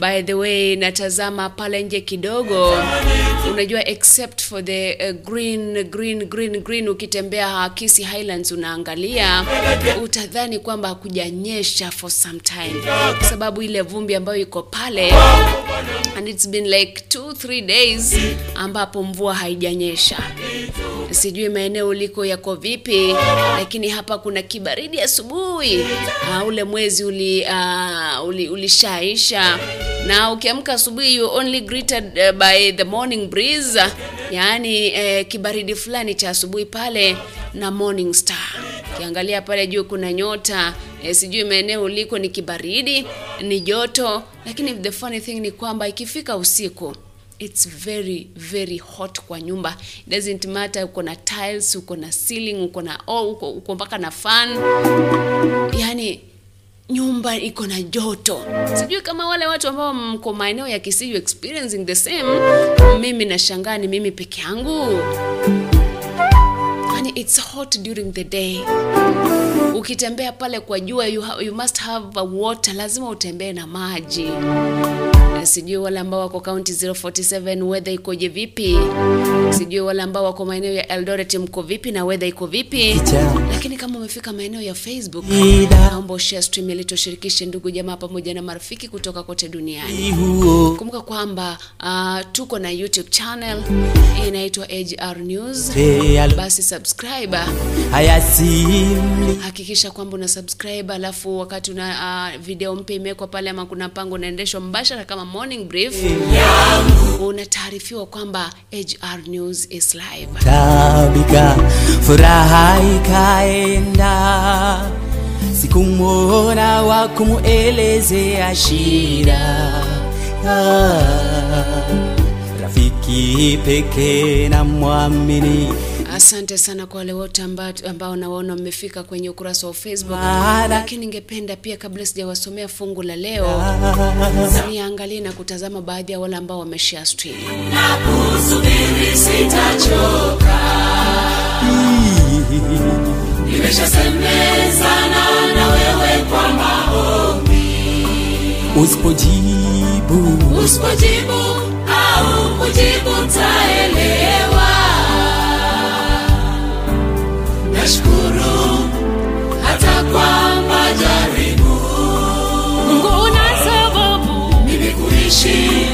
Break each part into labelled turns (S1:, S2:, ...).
S1: by the way natazama pale nje kidogo. Unajua except for the uh, green green green green ukitembea Kisii Highlands unaangalia utadhani kwamba hakujanyesha for some time. Kwa sababu ile vumbi ambayo iko pale and it's been like two three days ambapo mvua haijanyesha sijui maeneo uliko yako vipi lakini hapa kuna kibaridi asubuhi. Uh, ule mwezi uli, uh, uli, ulishaisha. Na ukiamka asubuhi you only greeted uh, by the morning breeze. Yaani uh, kibaridi fulani cha asubuhi pale na morning star. Ukiangalia pale juu kuna nyota eh, sijui maeneo uliko ni kibaridi ni joto lakini the funny thing ni kwamba ikifika usiku it's very very hot kwa nyumba. Doesn't matter uko na tiles uko na ceiling uko na oh, uko, uko mpaka na fan. Yani nyumba iko na joto. Sijui kama wale watu ambao mko maeneo ya Kisii experiencing the same mimi nashangaa ni mimi peke yangu. Yani it's hot during the day. Ukitembea pale kwa jua you, you must have water. Lazima utembee na maji sijui wale ambao wako kaunti 047 weather ikoje vipi? Sijui wale ambao wako maeneo ya Eldoret mko vipi na weather iko vipi? Lakini kama umefika maeneo ya Facebook naomba stream ili tushirikishe ndugu jamaa pamoja na marafiki kutoka kote duniani. Kumbuka kwamba uh, tuko na youtube channel inaitwa AGR news. Basi subscribe. Hakikisha kwamba una subscribe alafu wakati una uh, video mpya imewekwa pale ama kuna mpango unaendeshwa mbashara kama morning brief. Unataarifiwa kwamba HR news is live.
S2: Tabika furaha ikaenda. Sikumwona wa kumuelezea shida. Ah, rafiki pekee na mwamini.
S1: Asante sana kwa wale wote amba- ambao nawaona mmefika kwenye ukurasa wa facebook. Lakini ningependa pia kabla sijawasomea fungu la leo niangalie na kutazama baadhi ya wale ambao wameshare stream.
S3: Nakusubiri sitachoka, nimeshasemezana na wewe kwa maombi.
S2: usipojibu.
S3: Usipojibu au taelewa. Nashukuru hata kwa majaribu,
S1: mungu una sababu
S3: mimi kuishi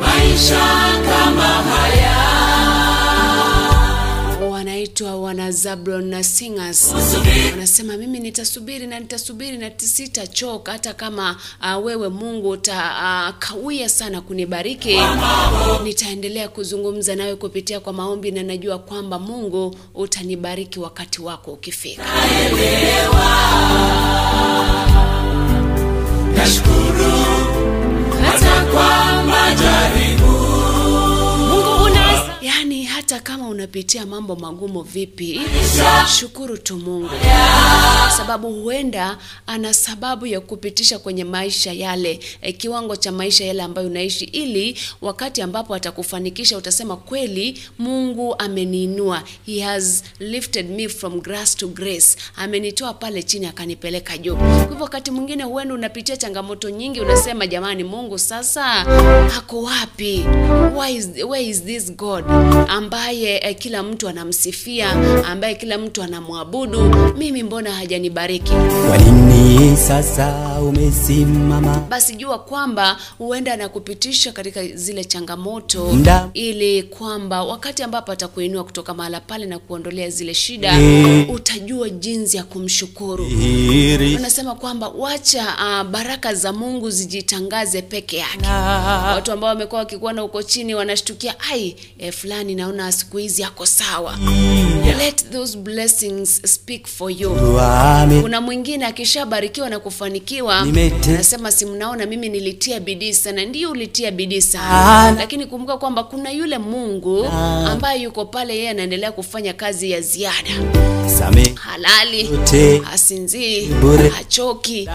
S3: maisha kama haya.
S1: Wanaitwa Wanazabron na Singers. Wanasema mimi nitasubiri na nitasubiri na sitachoka. Hata kama uh, wewe Mungu utakawia uh, sana kunibariki nitaendelea kuzungumza nawe kupitia kwa maombi na najua kwamba Mungu utanibariki wakati wako ukifika
S3: hata
S1: kama unapitia mambo magumu vipi shukuru tu Mungu. Sababu huenda ana sababu ya kupitisha kwenye maisha yale e, kiwango cha maisha yale ambayo unaishi ili wakati ambapo atakufanikisha utasema kweli Mungu ameniinua. He has lifted me from grass to grace. Amenitoa pale chini akanipeleka juu. Kwa hivyo wakati mwingine huenda unapitia changamoto nyingi unasema jamani Mungu sasa ako wapi? Why is, where is this God? Ambaye eh, kila mtu anamsifia ambaye kila mtu anamwabudu. Mimi mbona hajanibariki
S2: sasa umesimama.
S1: Basi jua kwamba huenda anakupitisha katika zile changamoto
S2: Mda.
S1: ili kwamba wakati ambapo atakuinua kutoka mahala pale na kuondolea zile shida
S2: e.
S1: utajua jinsi ya kumshukuru. Anasema kwamba wacha uh, baraka za mungu zijitangaze peke yake. Watu ambao wamekuwa wakikuona huko chini wanashtukia ai eh, fulani naona siku hizi ako sawa. Let those blessings speak for you. Kuna mwingine akisha wanaobarikiwa na kufanikiwa
S2: anasema
S1: nasema si mnaona mimi nilitia bidii sana. Ndio ulitia bidii sana.
S2: Ah.
S1: lakini kumbuka kwamba kuna yule mungu ambaye yuko pale yeye anaendelea kufanya kazi ya ziada. Halali. Hasinzii. Hachoki.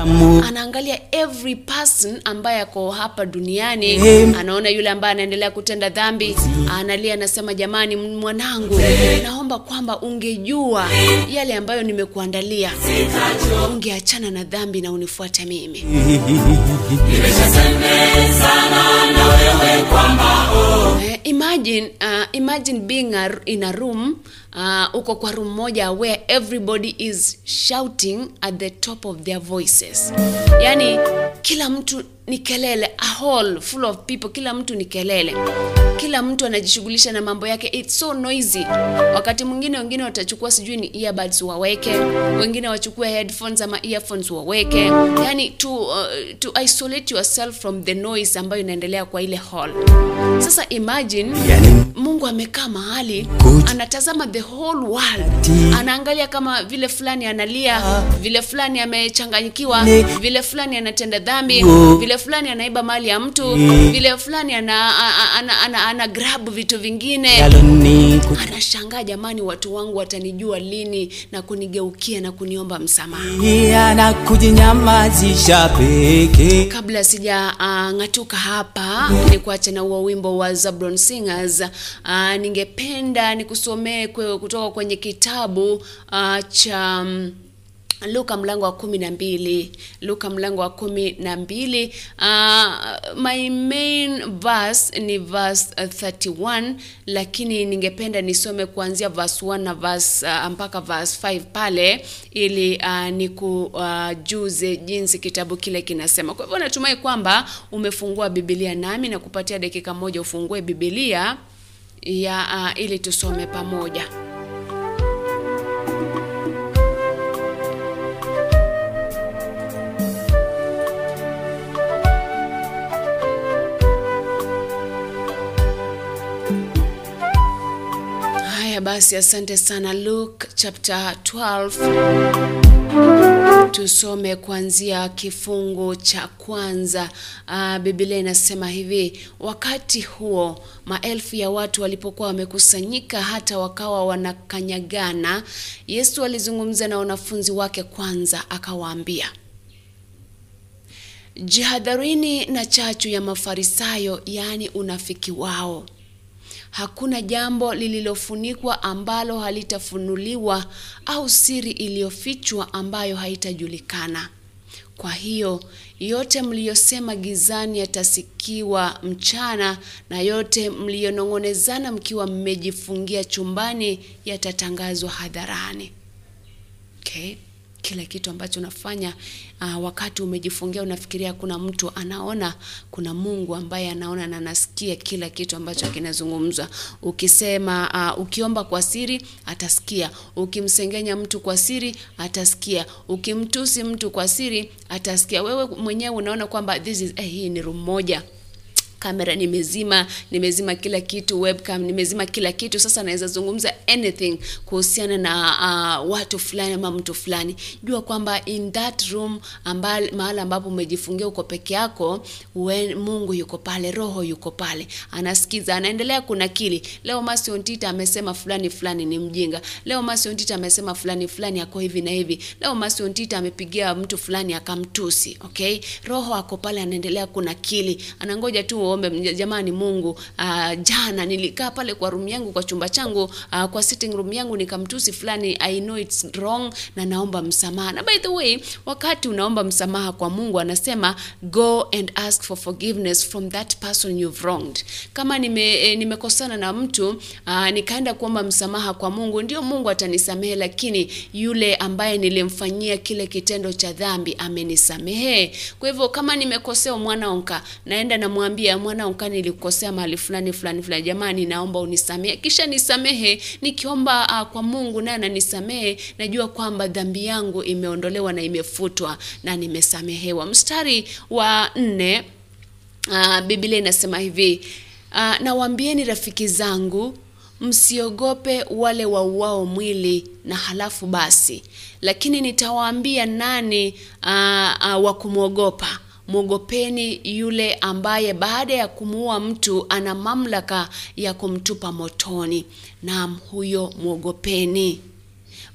S1: Anaangalia every person ambaye ako hapa duniani. Anaona yule ambaye anaendelea kutenda dhambi. Analia anasema jamani mwanangu naomba kwamba ungejua yale ambayo nimekuandalia. Ungeachana na dhambi na unifuate mimi. Eh, imagine uh, imagine being a, in a room uh, uko kwa room moja where everybody is shouting at the top of their voices. Yani kila mtu ni kelele a hall full of people kila mtu ni kelele kila mtu anajishughulisha na mambo yake. It's so noisy. Wakati mwingine wengine watachukua sijui ni earbuds waweke wengine wachukue headphones ama earphones waweke. Yani to, uh, to isolate yourself from the noise ambayo inaendelea kwa ile hall. Sasa imagine mungu amekaa mahali anatazama the whole world. Anaangalia kama vile fulani analia vile fulani amechanganyikiwa vile fulani anatenda dhambi vile fulani anaiba mali ya mtu vile fulani ana, ana, ana, ana, ana grab vitu vingine. Anashangaa jamani watu wangu watanijua lini na kunigeukia na kuniomba msamaha?
S2: Na kujinyamazisha peke.
S1: Kabla sija uh, ng'atuka hapa ni kuacha na huo wimbo wa Zablon Singers. Uh, ningependa nikusomee kutoka kwenye kitabu uh, cha um, luka mlango wa kumi na mbili. Luka mlango wa kumi na mbili. Uh, my main verse ni verse uh, 31 lakini ningependa nisome kuanzia verse 1 na verse uh, mpaka verse 5 pale ili uh, nikujuze uh, jinsi kitabu kile kinasema. Kwa hivyo natumai kwamba umefungua bibilia nami na kupatia dakika moja ufungue bibilia ya uh, ili tusome pamoja haya basi asante sana luke chapter 12 tusome kuanzia kifungu cha kwanza. Uh, biblia inasema hivi wakati huo maelfu ya watu walipokuwa wamekusanyika hata wakawa wanakanyagana yesu alizungumza na wanafunzi wake kwanza akawaambia jihadharini na chachu ya mafarisayo yaani unafiki wao hakuna jambo lililofunikwa ambalo halitafunuliwa au siri iliyofichwa ambayo haitajulikana. Kwa hiyo yote mliyosema gizani yatasikiwa mchana na yote mliyonong'onezana mkiwa mmejifungia chumbani yatatangazwa hadharani. Okay kila kitu ambacho unafanya uh, wakati umejifungia unafikiria kuna mtu anaona kuna mungu ambaye anaona na anasikia kila kitu ambacho kinazungumzwa. Ukisema uh, ukiomba kwa siri atasikia. Ukimsengenya mtu kwa siri atasikia. Ukimtusi mtu kwa siri atasikia. Wewe mwenyewe unaona kwamba this is, eh, hii ni room moja kamera nimezima nimezima kila kitu webcam nimezima kila kitu. Sasa naweza zungumza anything kuhusiana na uh, watu fulani ama mtu fulani. Jua kwamba in that room ambal, mahali ambapo umejifungia uko peke yako when mungu yuko pale roho yuko pale. Anasikiza anaendelea kunakili. Leo masi ontita amesema fulani fulani ni mjinga. Leo masi ontita amesema fulani fulani ako hivi na hivi. Leo masi ontita amepigia mtu fulani akamtusi okay? Roho ako pale anaendelea kunakili. Anangoja tu uombe jamani mungu uh, jana nilikaa pale kwa room yangu kwa chumba changu uh, kwa sitting room yangu nikamtusi fulani i know it's wrong na naomba msamaha. Na by the way wakati unaomba msamaha kwa mungu anasema go and ask for forgiveness from that person you've wronged. Kama nime, eh, nimekosana na mtu uh, nikaenda kuomba msamaha kwa mungu ndio mungu atanisamehe lakini yule ambaye nilimfanyia kile kitendo cha dhambi amenisamehe. Kwa hivyo kama nimekosea mwana naenda namwambia mwana onka nilikosea mahali fulani fulani fulani. Jamani naomba unisamehe. Kisha nisamehe nikiomba uh, kwa mungu naye ananisamehe najua kwamba dhambi yangu imeondolewa na imefutwa na nimesamehewa. Mstari wa nne uh, biblia inasema hivi uh, nawaambieni rafiki zangu msiogope wale wauao mwili na halafu basi. Lakini nitawaambia nani uh, uh, wa kumwogopa mwogopeni yule ambaye baada ya kumuua mtu ana mamlaka ya kumtupa motoni. Naam huyo mwogopeni.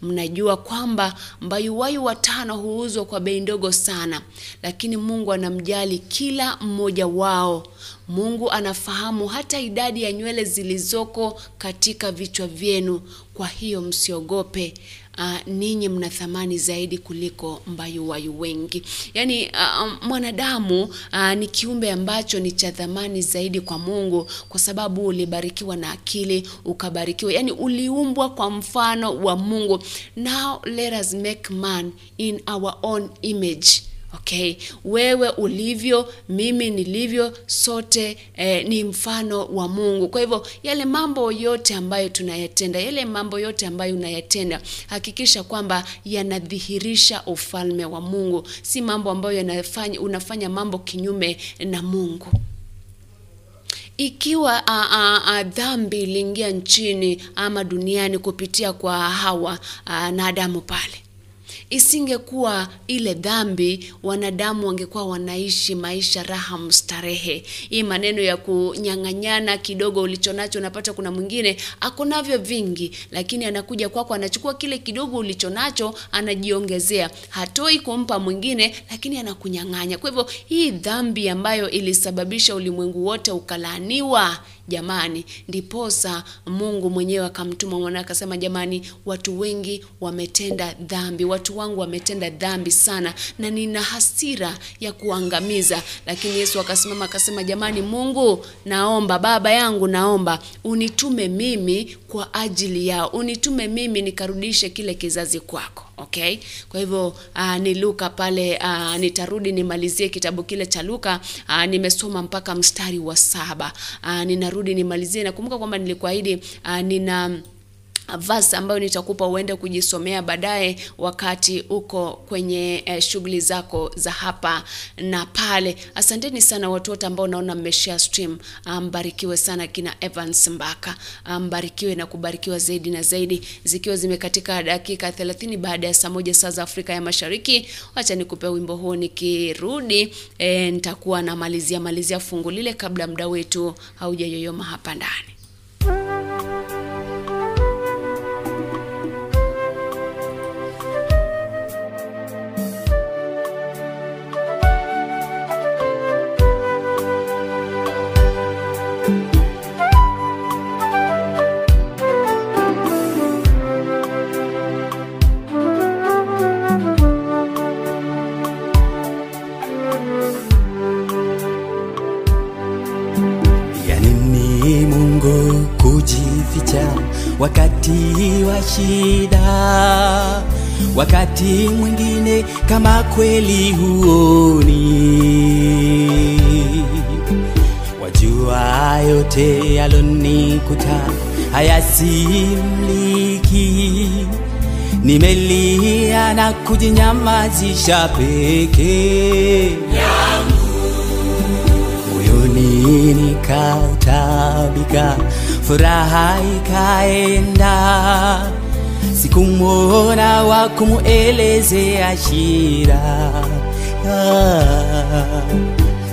S1: Mnajua kwamba mbayuwayu watano huuzwa kwa bei ndogo sana lakini mungu anamjali kila mmoja wao. Mungu anafahamu hata idadi ya nywele zilizoko katika vichwa vyenu kwa hiyo msiogope Uh, ninyi mna thamani zaidi kuliko mbayuwayu wengi. Yaani uh, mwanadamu uh, ni kiumbe ambacho ni cha thamani zaidi kwa mungu kwa sababu ulibarikiwa na akili ukabarikiwa. Yaani uliumbwa kwa mfano wa mungu. Now let us make man in our own image okay wewe ulivyo mimi nilivyo sote eh, ni mfano wa mungu. Kwa hivyo yale mambo yote ambayo tunayatenda yale mambo yote ambayo unayatenda hakikisha kwamba yanadhihirisha ufalme wa mungu. Si mambo ambayo yanafanya unafanya mambo kinyume na mungu. Ikiwa a, a, a, dhambi iliingia nchini ama duniani kupitia kwa hawa a, na adamu pale isingekuwa ile dhambi wanadamu wangekuwa wanaishi maisha raha mstarehe hii maneno ya kunyang'anyana kidogo ulichonacho unapata kuna mwingine ako navyo vingi lakini anakuja kwako anachukua kile kidogo ulichonacho anajiongezea. Hatoi kumpa mwingine lakini anakunyang'anya. Kwa hivyo hii dhambi ambayo ilisababisha ulimwengu wote ukalaaniwa jamani ndiposa mungu mwenyewe akamtuma mwana akasema jamani watu wengi wametenda dhambi watu wangu wametenda dhambi sana na nina hasira ya kuangamiza. Lakini yesu akasimama akasema jamani mungu naomba baba yangu naomba unitume mimi kwa ajili yao unitume mimi nikarudishe kile kizazi kwako okay? Kwa hivyo uh, ni luka pale uh, nitarudi nimalizie kitabu kile cha luka uh, nimesoma mpaka mstari wa saba. Uh, ninarudi nimalizie. Nakumbuka kwamba nilikuahidi uh, nina verse ambayo nitakupa uende kujisomea baadaye wakati uko kwenye eh, shughuli zako za hapa na pale. Asanteni sana watu wote ambao naona mmeshare stream. Mbarikiwe sana kina Evans Mbaka. Mbarikiwe na kubarikiwa zaidi na zaidi. Zikiwa zimekatika dakika 30 baada ya saa moja saa za Afrika ya Mashariki. Acha nikupe wimbo huu nikirudi. Eh, nitakuwa namalizia malizia fungu lile kabla muda wetu haujayoyoma hapa ndani
S4: wakati mwingine kama kweli huoni. Wajua yote yalonikuta hayasimliki nimelia na kujinyamazisha pekee moyoni nikautabika, furaha ikaenda, sikumwona wa kumuelezea shira Ah,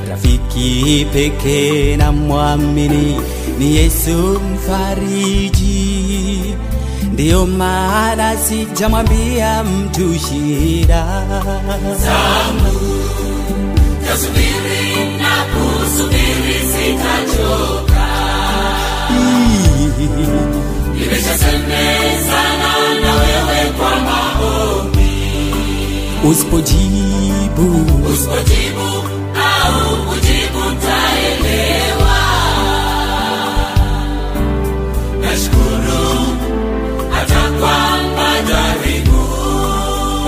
S4: rafiki pekee na mwamini ni Yesu mfariji, ndiyo maana sijamwambia mtu shida.
S5: Tasubiri na kusubiri sitachoka nimeshasemezana na wewe kwa maombi
S4: usipojibu
S5: usipojibu au ujibu taelewa nashukuru hata kwa majaribu.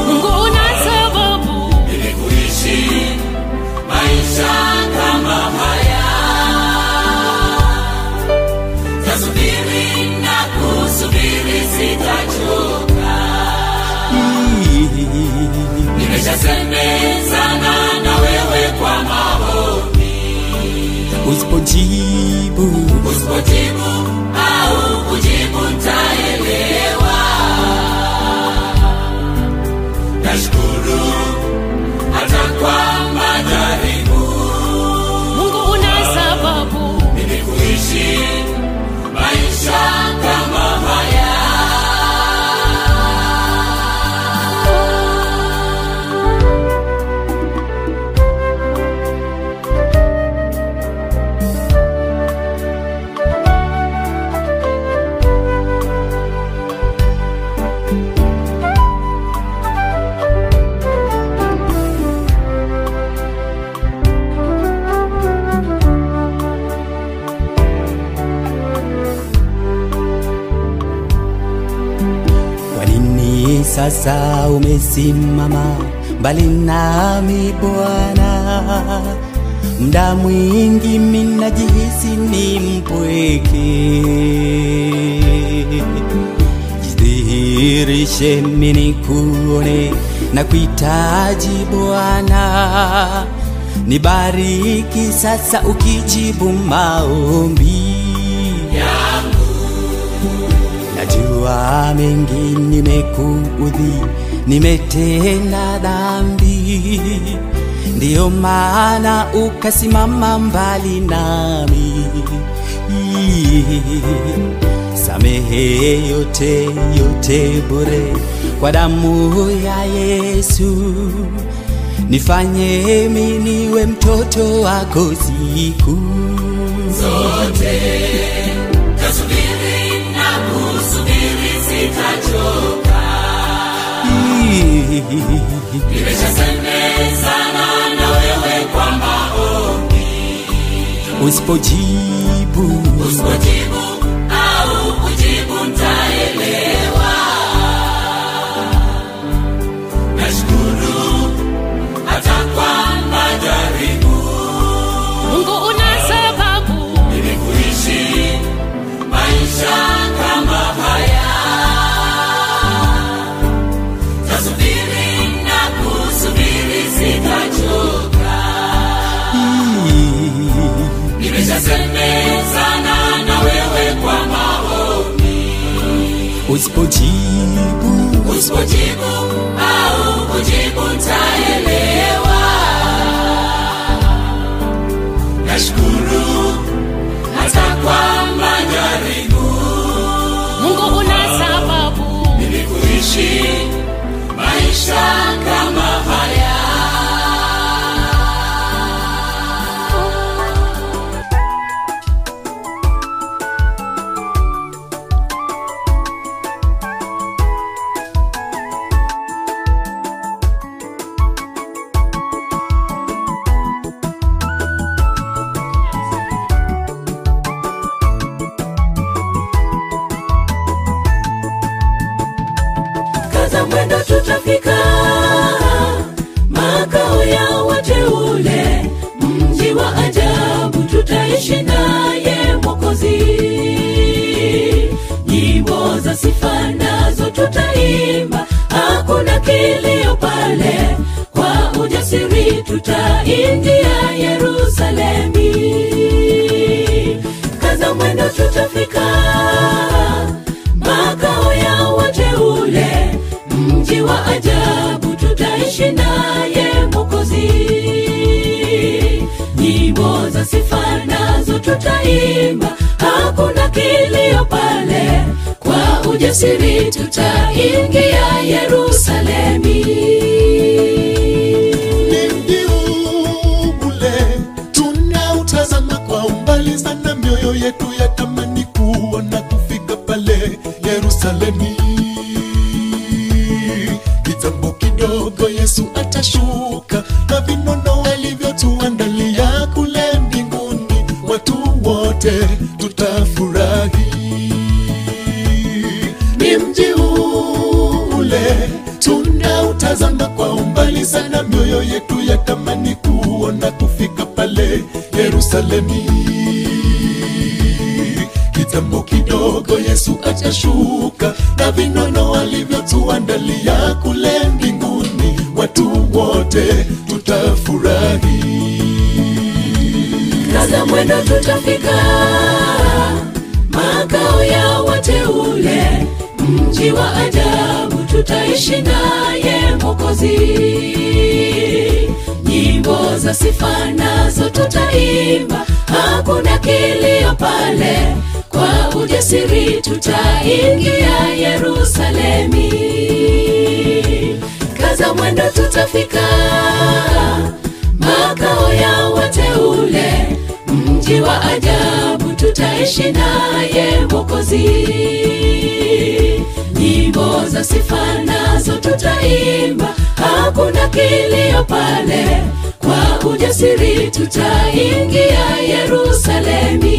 S1: Mungu una sababu.
S5: Ili kuishi maisha kusubiri sitachoka. Nimeshasemezana na wewe kwa maombi.
S4: Usipojibu.
S5: Usipojibu au
S4: sasa umesimama mbali nami Bwana, mda mwingi minajihisi ni mpweke. Jidhihirishe mini kuone na kuhitaji Bwana, nibariki sasa ukijibu maombi Najua mengi nimekuudhi, nimetenda dhambi, ndiyo maana ukasimama mbali nami. Samehe yote yote bure kwa damu ya Yesu, nifanye mimi niwe mtoto wako siku
S3: Tasubiri sitachoka. Nimeshasemezana na wewe.
S4: Usipojibu
S3: Usipojibu Nimeshasemezana na wewe kwa maoni.
S4: usipojibu
S3: Usipojibu au kujibu ntaelewa. Nashukuru hata kwa majaribu
S1: Mungu una sababu
S3: kuishi maisha kama haya. Ujasiri tutaingia yerusalemi.
S6: Ni mji ule tunautazama kwa umbali sana, mioyo yetu yatamani Yesu atashuka na vinono alivyotuandalia kule mbinguni, watu wote tutafurahi.
S3: kaza mwendo tutafika makao ya wateule. Mji wa ajabu tutaishi naye mwokozi. Nyimbo za sifa nazo tutaimba. Hakuna kilio pale kwa ujasiri tutaingia yerusalemi. Kaza mwendo tutafika makao ya wateule. Mji wa ajabu tutaishi naye mwokozi. Nyimbo za sifa nazo tutaimba hakuna kilio pale. Kwa ujasiri tutaingia yerusalemi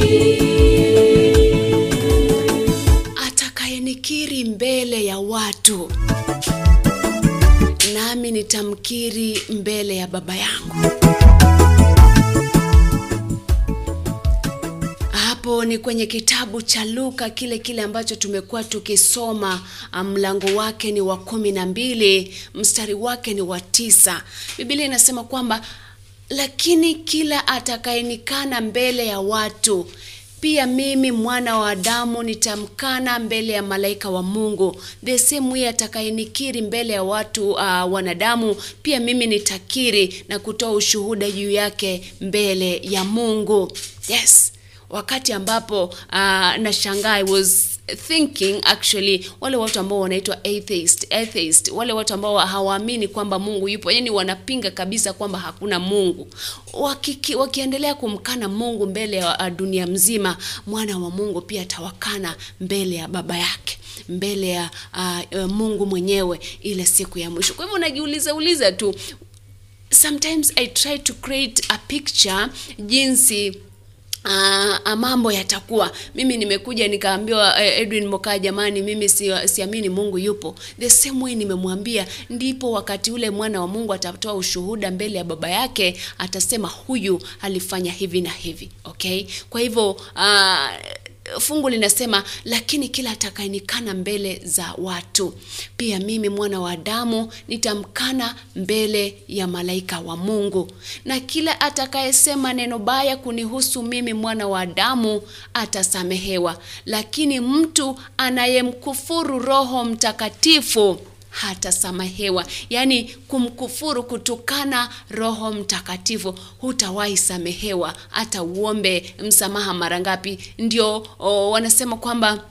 S1: atakayenikiri nami nitamkiri mbele ya baba yangu. Hapo ni kwenye kitabu cha Luka kile kile ambacho tumekuwa tukisoma. Mlango wake ni wa kumi na mbili mstari wake ni wa tisa. Biblia inasema kwamba lakini kila atakayenikana mbele ya watu pia mimi mwana wa Adamu nitamkana mbele ya malaika wa Mungu. The same way atakayenikiri mbele ya watu uh, wanadamu, pia mimi nitakiri na kutoa ushuhuda juu yake mbele ya Mungu. Yes, wakati ambapo uh, nashangaa I was thinking actually wale watu ambao wanaitwa atheist, atheist wale watu ambao hawaamini kwamba Mungu yupo, yani wanapinga kabisa kwamba hakuna Mungu. Wakiki, wakiendelea kumkana Mungu mbele ya dunia mzima, mwana wa Mungu pia atawakana mbele ya baba yake mbele ya uh, Mungu mwenyewe ile siku ya mwisho. Kwa hivyo unajiuliza uliza tu, sometimes I try to create a picture jinsi Uh, mambo yatakuwa. Mimi nimekuja nikaambiwa, uh, Edwin Mokaa, jamani, mimi si, siamini Mungu yupo. The same way nimemwambia, ndipo wakati ule mwana wa Mungu atatoa ushuhuda mbele ya baba yake, atasema huyu alifanya hivi na hivi. Okay, kwa hivyo uh, fungu linasema lakini kila atakayenikana mbele za watu pia mimi mwana wa Adamu nitamkana mbele ya malaika wa Mungu, na kila atakayesema neno baya kunihusu mimi mwana wa Adamu atasamehewa, lakini mtu anayemkufuru Roho Mtakatifu hatasamehewa. Yaani, kumkufuru, kutukana Roho Mtakatifu hutawahi samehewa, hata uombe msamaha mara ngapi. Ndio o, wanasema kwamba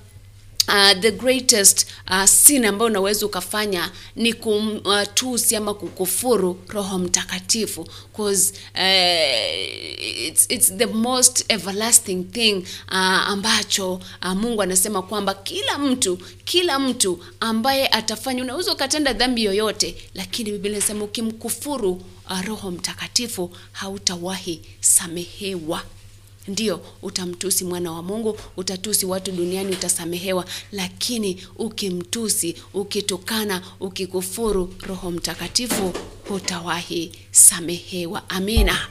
S1: Uh, the greatest uh, sin ambayo unaweza ukafanya ni kumtusi uh, ama kukufuru Roho Mtakatifu cause uh, it's, it's the most everlasting thing uh, ambacho uh, Mungu anasema kwamba kila mtu kila mtu ambaye atafanya, unaweza ukatenda dhambi yoyote, lakini Biblia inasema ukimkufuru uh, Roho Mtakatifu hautawahi samehewa. Ndio, utamtusi mwana wa Mungu, utatusi watu duniani, utasamehewa, lakini ukimtusi, ukitukana, ukikufuru Roho Mtakatifu hutawahi samehewa. Amina.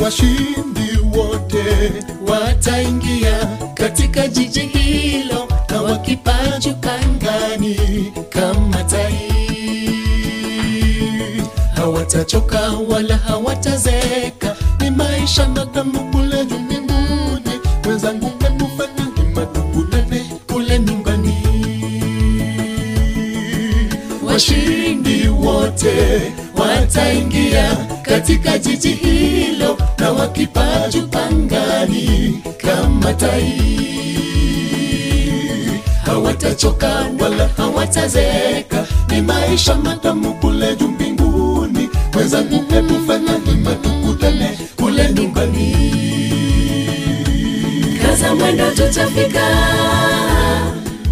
S6: Washindi wote wataingia katika jiji hilo, na wakipajuka angani kama tai hawatachoka wala hawatazeka, ni maisha matamu kule juu wenzangu Mwenzangu, memufanya hima tukulane kule nyumbani. Washindi wote wataingia katika jiji hilo, na wakipajuka angani kama tai hawatachoka wala hawatazeka, ni maisha matamu kule juu mbinguni. Mwenzangu, hebu fanya hima tukutane kule nyumbani.
S3: kaza mwendo, tutafika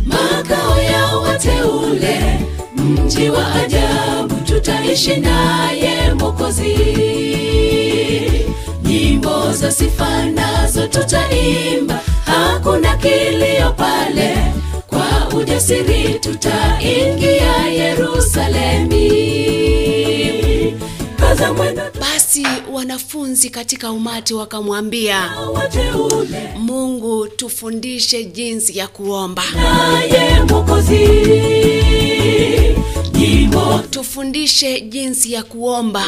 S3: makao ya wateule, mji wa ajabu, tutaishi naye Mwokozi. Nyimbo za sifa nazo tutaimba, hakuna kilio pale, kwa ujasiri tutaingia Yerusalemi.
S1: Basi wanafunzi katika umati wakamwambia, Mungu, tufundishe jinsi ya kuomba. Tufundishe jinsi ya kuomba.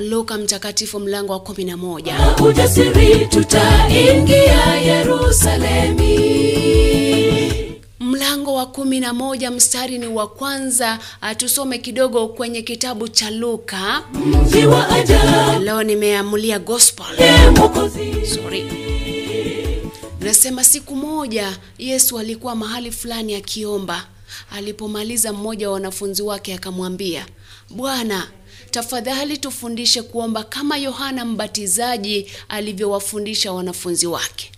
S1: Luka Mtakatifu mlango wa kumi na moja.
S3: ujasiri, tutaingia Yerusalemi.
S1: Mlango wa kumi na moja mstari ni wa kwanza. Ah, Tusome kidogo kwenye kitabu cha Luka. Leo nimeamulia gospel. Sorry. Nasema siku moja Yesu alikuwa mahali fulani akiomba. Alipomaliza, mmoja wa wanafunzi wake akamwambia, Bwana, tafadhali tufundishe kuomba kama Yohana Mbatizaji alivyowafundisha wanafunzi wake.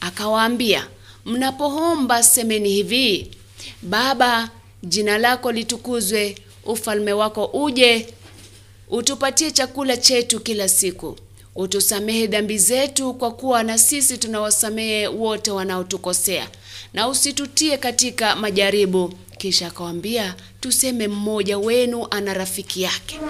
S1: Akawaambia, mnapoomba semeni hivi: Baba, jina lako litukuzwe, ufalme wako uje, utupatie chakula chetu kila siku, utusamehe dhambi zetu, kwa kuwa na sisi tunawasamehe wote wanaotukosea, na usitutie katika majaribu. Kisha akawambia, tuseme mmoja wenu ana rafiki yake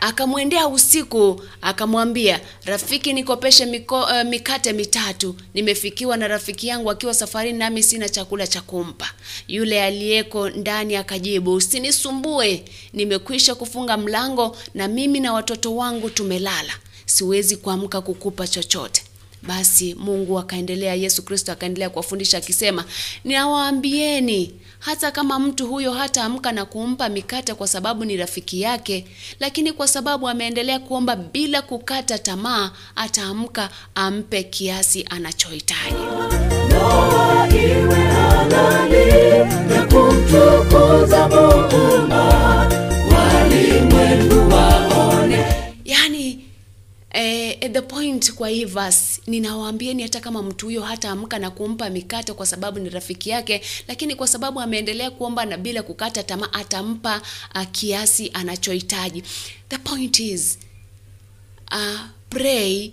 S1: akamwendea usiku akamwambia, rafiki, nikopeshe miko, uh, mikate mitatu. Nimefikiwa na rafiki yangu akiwa safarini, nami sina chakula cha kumpa. Yule aliyeko ndani akajibu, usinisumbue, nimekwisha kufunga mlango na mimi na watoto wangu tumelala, siwezi kuamka kukupa chochote. Basi Mungu akaendelea, Yesu Kristo akaendelea kuwafundisha akisema, ninawaambieni hata kama mtu huyo hataamka na kumpa mikate kwa sababu ni rafiki yake, lakini kwa sababu ameendelea kuomba bila kukata tamaa, ataamka ampe kiasi anachohitaji.
S6: Ndoa iwe halali ya kumtukuza Muumba, walimwengu waone
S1: Yaani eh, the point kwa hii verse ninawaambieni, hata kama mtu huyo hata amka na kumpa mikate kwa sababu ni rafiki yake, lakini kwa sababu ameendelea kuomba na bila kukata tamaa, atampa uh, kiasi anachohitaji. The point is uh, pray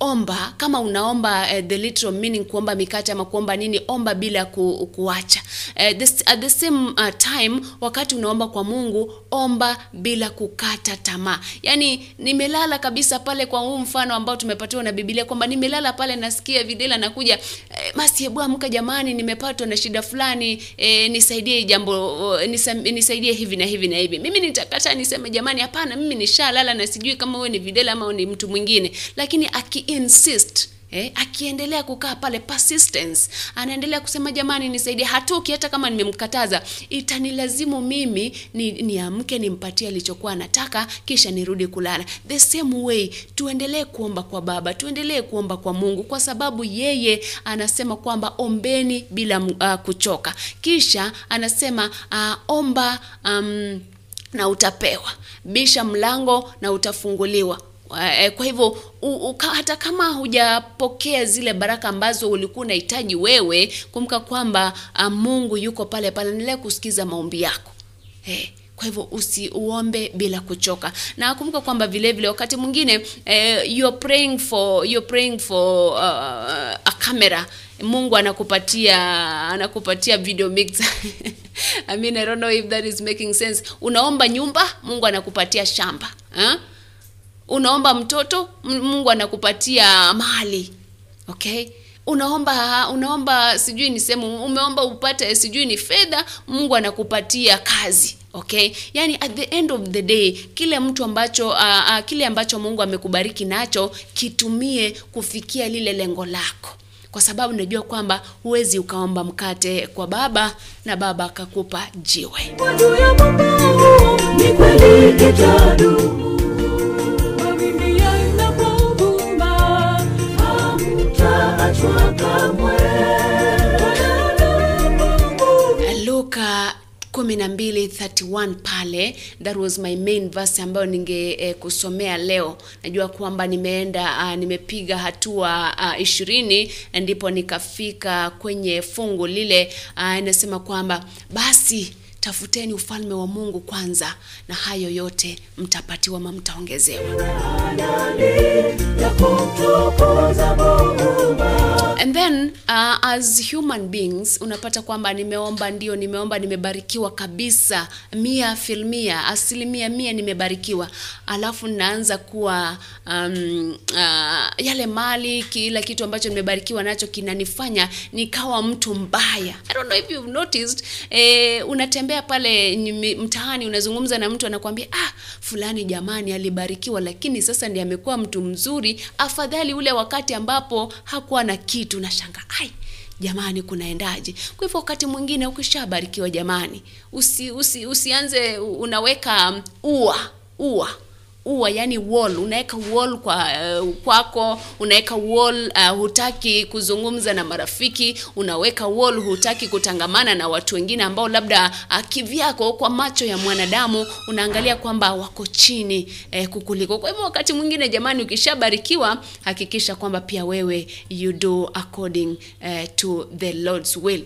S1: omba kama unaomba uh, the literal meaning kuomba mikate ama kuomba nini omba bila ku, kuacha. Uh, this, at the same uh, time wakati unaomba kwa mungu omba bila kukata tamaa. Yani nimelala kabisa pale kwa huu mfano ambao tumepatiwa na bibilia kwamba nimelala pale nasikia videla nakuja eh, masi hebu amka jamani nimepatwa na shida fulani eh, nisaidie jambo nisa, nisaidie hivi na hivi na hivi. Mimi nitakata niseme jamani hapana mimi nishalala na sijui kama wewe ni videla ama ni mtu mwingine. Lakini aki-insist Eh, akiendelea kukaa pale persistence anaendelea kusema jamani nisaidie. Hatoki hata kama nimemkataza. Itanilazimu mimi ni, niamke nimpatie alichokuwa anataka kisha nirudi kulala. The same way tuendelee kuomba kwa baba tuendelee kuomba kwa mungu kwa sababu yeye anasema kwamba ombeni bila uh, kuchoka. Kisha anasema uh, omba um, na utapewa. Bisha mlango na utafunguliwa kwa hivyo u- u, hata kama hujapokea zile baraka ambazo ulikuwa unahitaji wewe kumbuka kwamba ah, mungu yuko pale pale endelea kusikiza maombi yako. Eh, kwa hivyo usiuombe bila kuchoka. Na kumbuka kwamba vile vile wakati mwingine eh, you're praying for you're praying for uh, a camera. Mungu anakupatia anakupatia video mixer I mean, I don't know if that is making sense. Unaomba nyumba mungu anakupatia shamba. Ha? Unaomba mtoto mungu anakupatia mali okay? Unaomba unaomba sijui ni sehemu umeomba upate sijui ni fedha mungu anakupatia kazi okay? Yani at the end of the day kile mtu ambacho uh, uh, kile ambacho mungu amekubariki nacho kitumie kufikia lile lengo lako. Kwa sababu najua kwamba huwezi ukaomba mkate kwa baba na baba akakupa jiwe.
S6: Ni kweli kitadumu.
S1: Luka 12:31 pale. That was my main verse ambayo ninge eh, leo. Najua kwamba nimeenda uh, nimepiga hatua uh, ishirini ndipo nikafika kwenye fungu lile uh, inasema kwamba basi tafuteni ufalme wa mungu kwanza na hayo yote mtapatiwa ma mtaongezewa. And then uh, as human beings unapata kwamba nimeomba ndio nimeomba nimebarikiwa kabisa mia filmia asilimia mia nimebarikiwa. Alafu naanza kuwa um, uh, yale mali kila kitu ambacho nimebarikiwa nacho kinanifanya nikawa mtu mbaya. I don't know if you've noticed eh, pale mtaani unazungumza na mtu anakuambia ah fulani jamani alibarikiwa lakini sasa ndiye amekuwa mtu mzuri afadhali ule wakati ambapo hakuwa na kitu. Na ai jamani kunaendaje? Kwa hivyo wakati mwingine ukishabarikiwa jamani usi, usi, usianze unaweka um, ua ua ua yani wall. Unaweka wall kwa uh, kwako unaweka wall uh, hutaki kuzungumza na marafiki unaweka wall hutaki kutangamana na watu wengine ambao labda uh, kivyako kwa macho ya mwanadamu unaangalia kwamba wako chini eh, kukuliko. Kwa hivyo wakati mwingine jamani ukishabarikiwa hakikisha kwamba pia wewe you do according uh, to the lord's will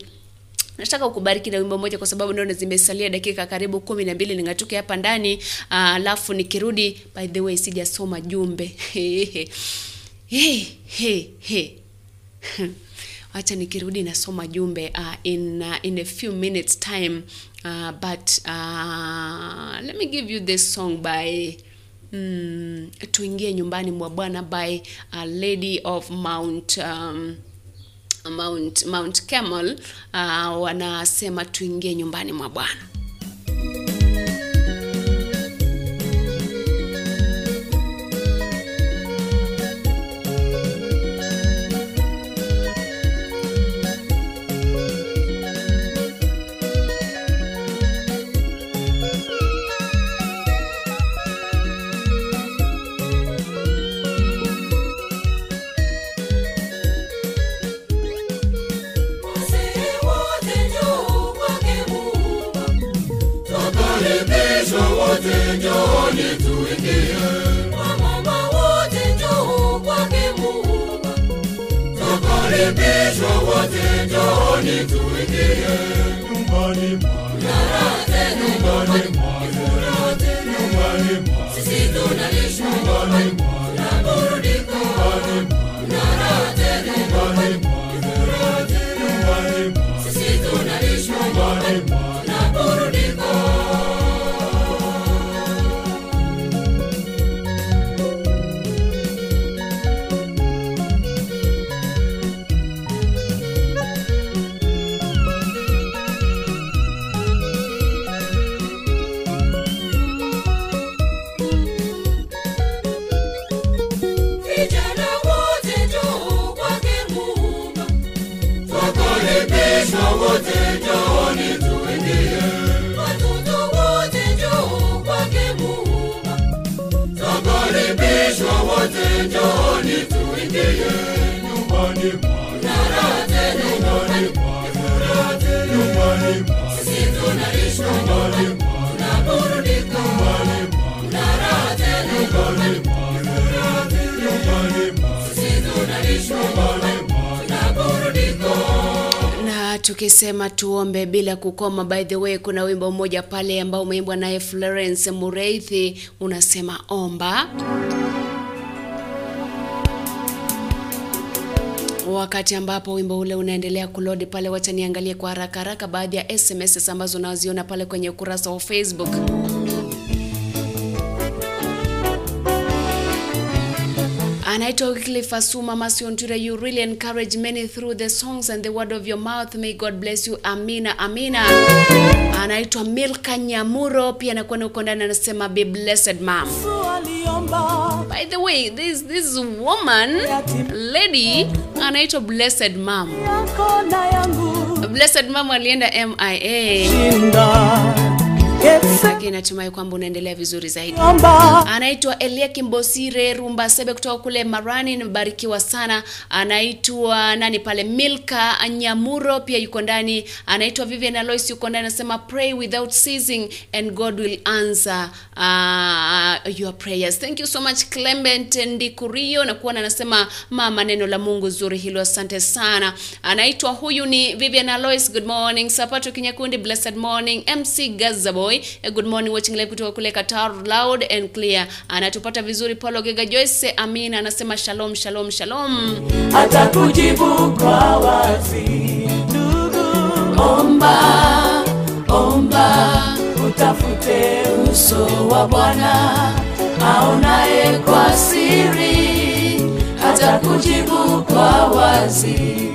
S1: nataka ukubariki na wimbo moja kwa sababu naona zimesalia dakika karibu kumi na mbili ningatuke hapa ndani alafu uh, nikirudi by the way sijasoma jumbe. Hey, nikirudi nasoma jumbe uh, in, uh, in a few minutes time uh, but uh, let me give you this song by mm, tuingie nyumbani mwa bwana by uh, lady of mount um, mount mount camel uh, wanasema tuingie nyumbani mwa bwana
S3: wote njooni tuingie. Wamama wote njoo kwake Muumba. Twakaribishwa wote njooni tuingie.
S6: Nyumbani mwake, nyumbani mwake, nyumbani mwake,
S3: Sisi tunalishwa
S6: nyumbani mwake,
S3: na burudiko.
S6: nyumbani
S3: na
S1: tukisema tuombe bila kukoma by the way kuna wimbo mmoja pale ambao umeimbwa naye florence mureithi unasema omba wakati ambapo wimbo ule unaendelea kulodi pale wacha niangalie kwa haraka haraka baadhi ya sms ambazo naziona pale kwenye ukurasa wa facebook anaitwa Wycliffe Asuma Masiontura, you really encourage many through the songs and the word of your mouth. May God bless you. Amina, amina. Anaitwa Milka Nyamuro, pia nakuwa uko ndani, anasema be blessed mom. By the way, this this woman lady anaitwa blessed mom. Blessed mom alienda MIA, lakini natumai kwamba unaendelea vizuri zaidi. anaitwa Eliakim Bosire Rumbasebe kutoka kule Marani, nimebarikiwa sana. Anaitwa nani pale, Milka Nyamuro pia yuko ndani. Anaitwa Vivian Alois yuko ndani, anasema pray without ceasing and God will answer uh, your prayers. Thank you so much Clement Ndikurio na kuona anasema mama, neno la Mungu zuri hilo, asante sana. Anaitwa huyu ni Vivian Alois, good morning. Sapato Kinyakundi, blessed morning. MC Gazaboy, eh, good morning watching live kutoka kule Qatar, loud and clear. Anatupata vizuri. Paulo Gega Joyce Amina anasema shalom shalom shalom.
S7: atakujibu kwa wazi ndugu omba omba utafute uso wa bwana aonaye kwa siri atakujibu kwa wazi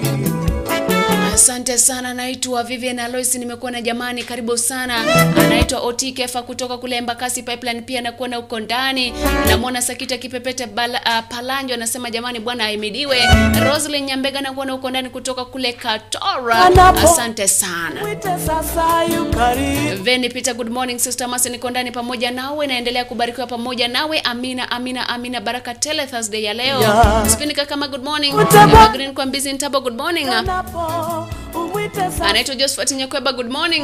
S1: Asante sana, naitwa Vivian Alois, nimekuwa na jamani, karibu sana. Anaitwa Oti Kefa kutoka kule Embakasi Pipeline, pia anakuwa na uko ndani. Namwona Sakita Kipepete Bala, uh, Palanjo anasema jamani, Bwana ahimidiwe. Roslyn Nyambega anakuwa na uko ndani kutoka kule Katora, asante sana. Veni Peter, good morning sister Masi, niko ndani pamoja nawe, naendelea kubarikiwa pamoja nawe. Amina, amina, amina, baraka tele Thursday ya leo.
S7: Yeah.
S1: Spinika kama good morning. Green kwa Busy Ntabo, good morning.
S7: napo umwite sasa
S1: anaitwa Josephat Nyakweba, good morning.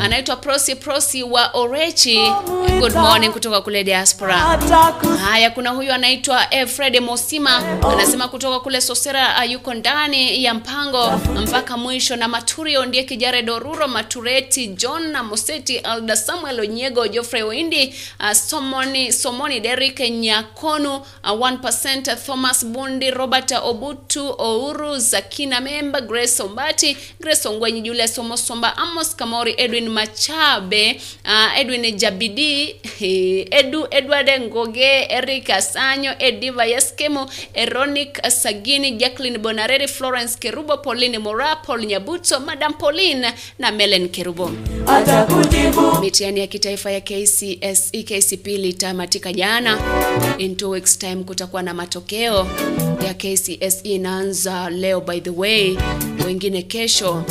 S1: anaitwa Prosi Prosi wa Orechi. Good morning kutoka kule diaspora. Haya, kuna huyu anaitwa eh, Fred Mosima anasema kutoka kule Sosera uh, yuko ndani ya mpango mpaka mwisho, na Maturio ndiye Kijare Doruro Matureti John na Moseti Alda Samuel Onyego Geoffrey Windi, uh, Somoni Somoni Derrick Nyakonu uh, 1% Thomas Bundi Robert Obutu Ouru Zakina Memba Grace Ombati Grace Ongwenyi Julius Omosomba Amos Kamori Edwin Machabe uh, Edwin Jabidi Edu Edward Ngoge Eric Asanyo Ediva Yeskemo Eronic Sagini Jacqueline Bonareri Florence Kerubo Pauline Mora Paul Nyabuto Madam Pauline na Melen Kerubo. Mitihani ya kitaifa ya KCSE KCP litamatika jana. In two weeks time kutakuwa na matokeo ya KCSE inaanza leo by the way, wengine kesho.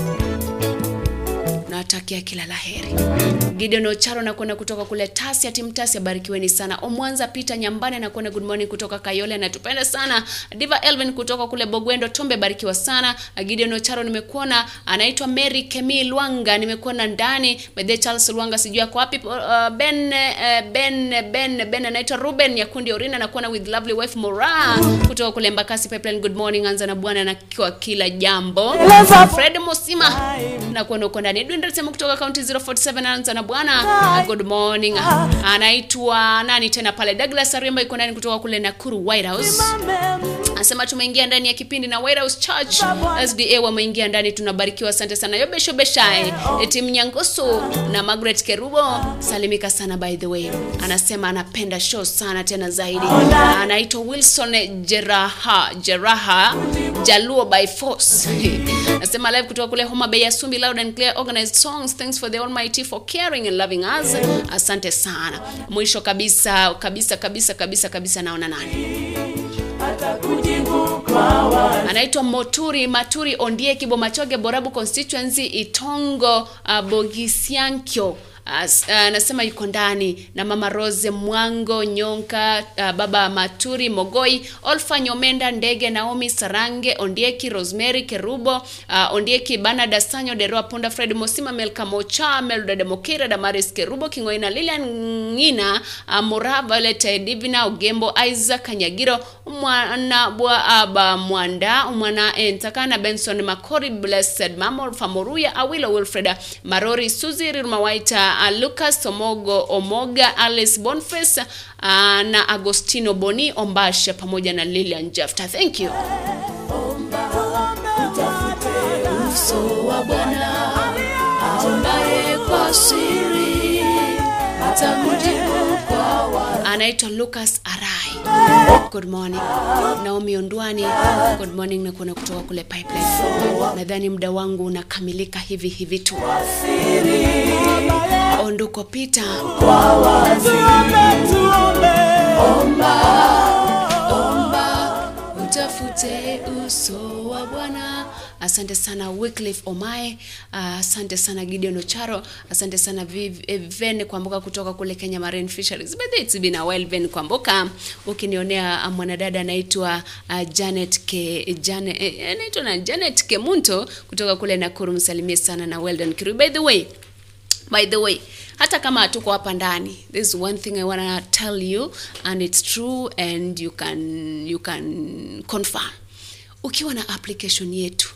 S1: Natakia kila la heri. Gideon Ocharo anakwenda kutoka kule Tasia, timu Tasi, abarikiweni sana. Omwanza Peter Nyambane anakwenda good morning kutoka Kayole, anatupenda sana. Diva Elvin kutoka kule Bogwendo Tombe, barikiwa sana. Gideon Ocharo nimekuona, anaitwa Mary Kemi Lwanga, nimekuona ndani. By the Charles Lwanga sijui ako wapi. Uh, Ben uh, Ben Ben Ben anaitwa Ruben Yakundi Orina, nakuona with lovely wife Mora kutoka kule Mbakasi Pipeline. Good morning, anza na bwana na kwa kila jambo. Fred Musima nakuona uko ndani. Edwin Ndasema kutoka county 047 anaanza na bwana. Good morning. Anaitwa nani tena pale? Douglas Aremba iko ndani kutoka kule Nakuru White House. Anasema tumeingia ndani ya kipindi na White House Church SDA wameingia ndani, tunabarikiwa. Asante sana Yobesho Beshai, timu Nyangoso na Margaret Kerubo, salimika sana by the way. Anasema anapenda show sana tena zaidi. Anaitwa Wilson Jeraha Jeraha Jaluo by force. Anasema live kutoka kule Homa Bay, Asumbi, loud and clear, organized songs. Thanks for the Almighty for caring and loving us. Asante sana. Mwisho kabisa kabisa kabisa kabisa kabisa, naona nani anaitwa Moturi Maturi Ondie Kibo Machoge Borabu constituency Itongo uh, Bogisiankyo Uh, anasema yuko ndani na mama Rose Mwango Nyonka uh, baba Maturi Mogoi Olfa Nyomenda Ndege Naomi Sarange Ondieki Rosemary Kerubo uh, Ondieki Banada Sanyo Deroa Punda Fred Mosima Melka Mocha Melda Demokira Damaris Kerubo Kingoina Lilian Ngina uh, Mora Violet Divina Ogembo Isaac Kanyagiro mwana bwa aba mwanda mwana entakana Benson Makori Blessed Mama, Olfa Moruya, Awilo Wilfreda Marori Suzi Rumawaita uh, Lucas Omogo Omoga Alice Boniface uh, na Agostino Boni Ombasha pamoja na Lilian Jafta. Thank you. Uso wa Bwana aombaye kwa siri wazi. Anaitwa Lucas Arai. Good morning. Naomi Ondwani. Good morning na kuona kutoka kule Pipeline. Nadhani muda wangu unakamilika hivi hivi tu. Onduko Peter. utafute uso wa. Asante sana Wycliffe Omae, uh, asante sana Gideon Ocharo, asante sana eh, Ven Kwamboka kutoka kule Kenya Marine Fisheries. But it's been a while Ven Kwamboka. Ukinionea uh, mwanadada anaitwa uh, Janet K Janet eh, anaitwa na Janet Kemunto kutoka kule Nakuru, msalimie sana na Weldon Kiru. By the way, by the way hata kama hatuko hapa ndani this is one thing i wanna tell you and it's true and you can you can confirm ukiwa na application yetu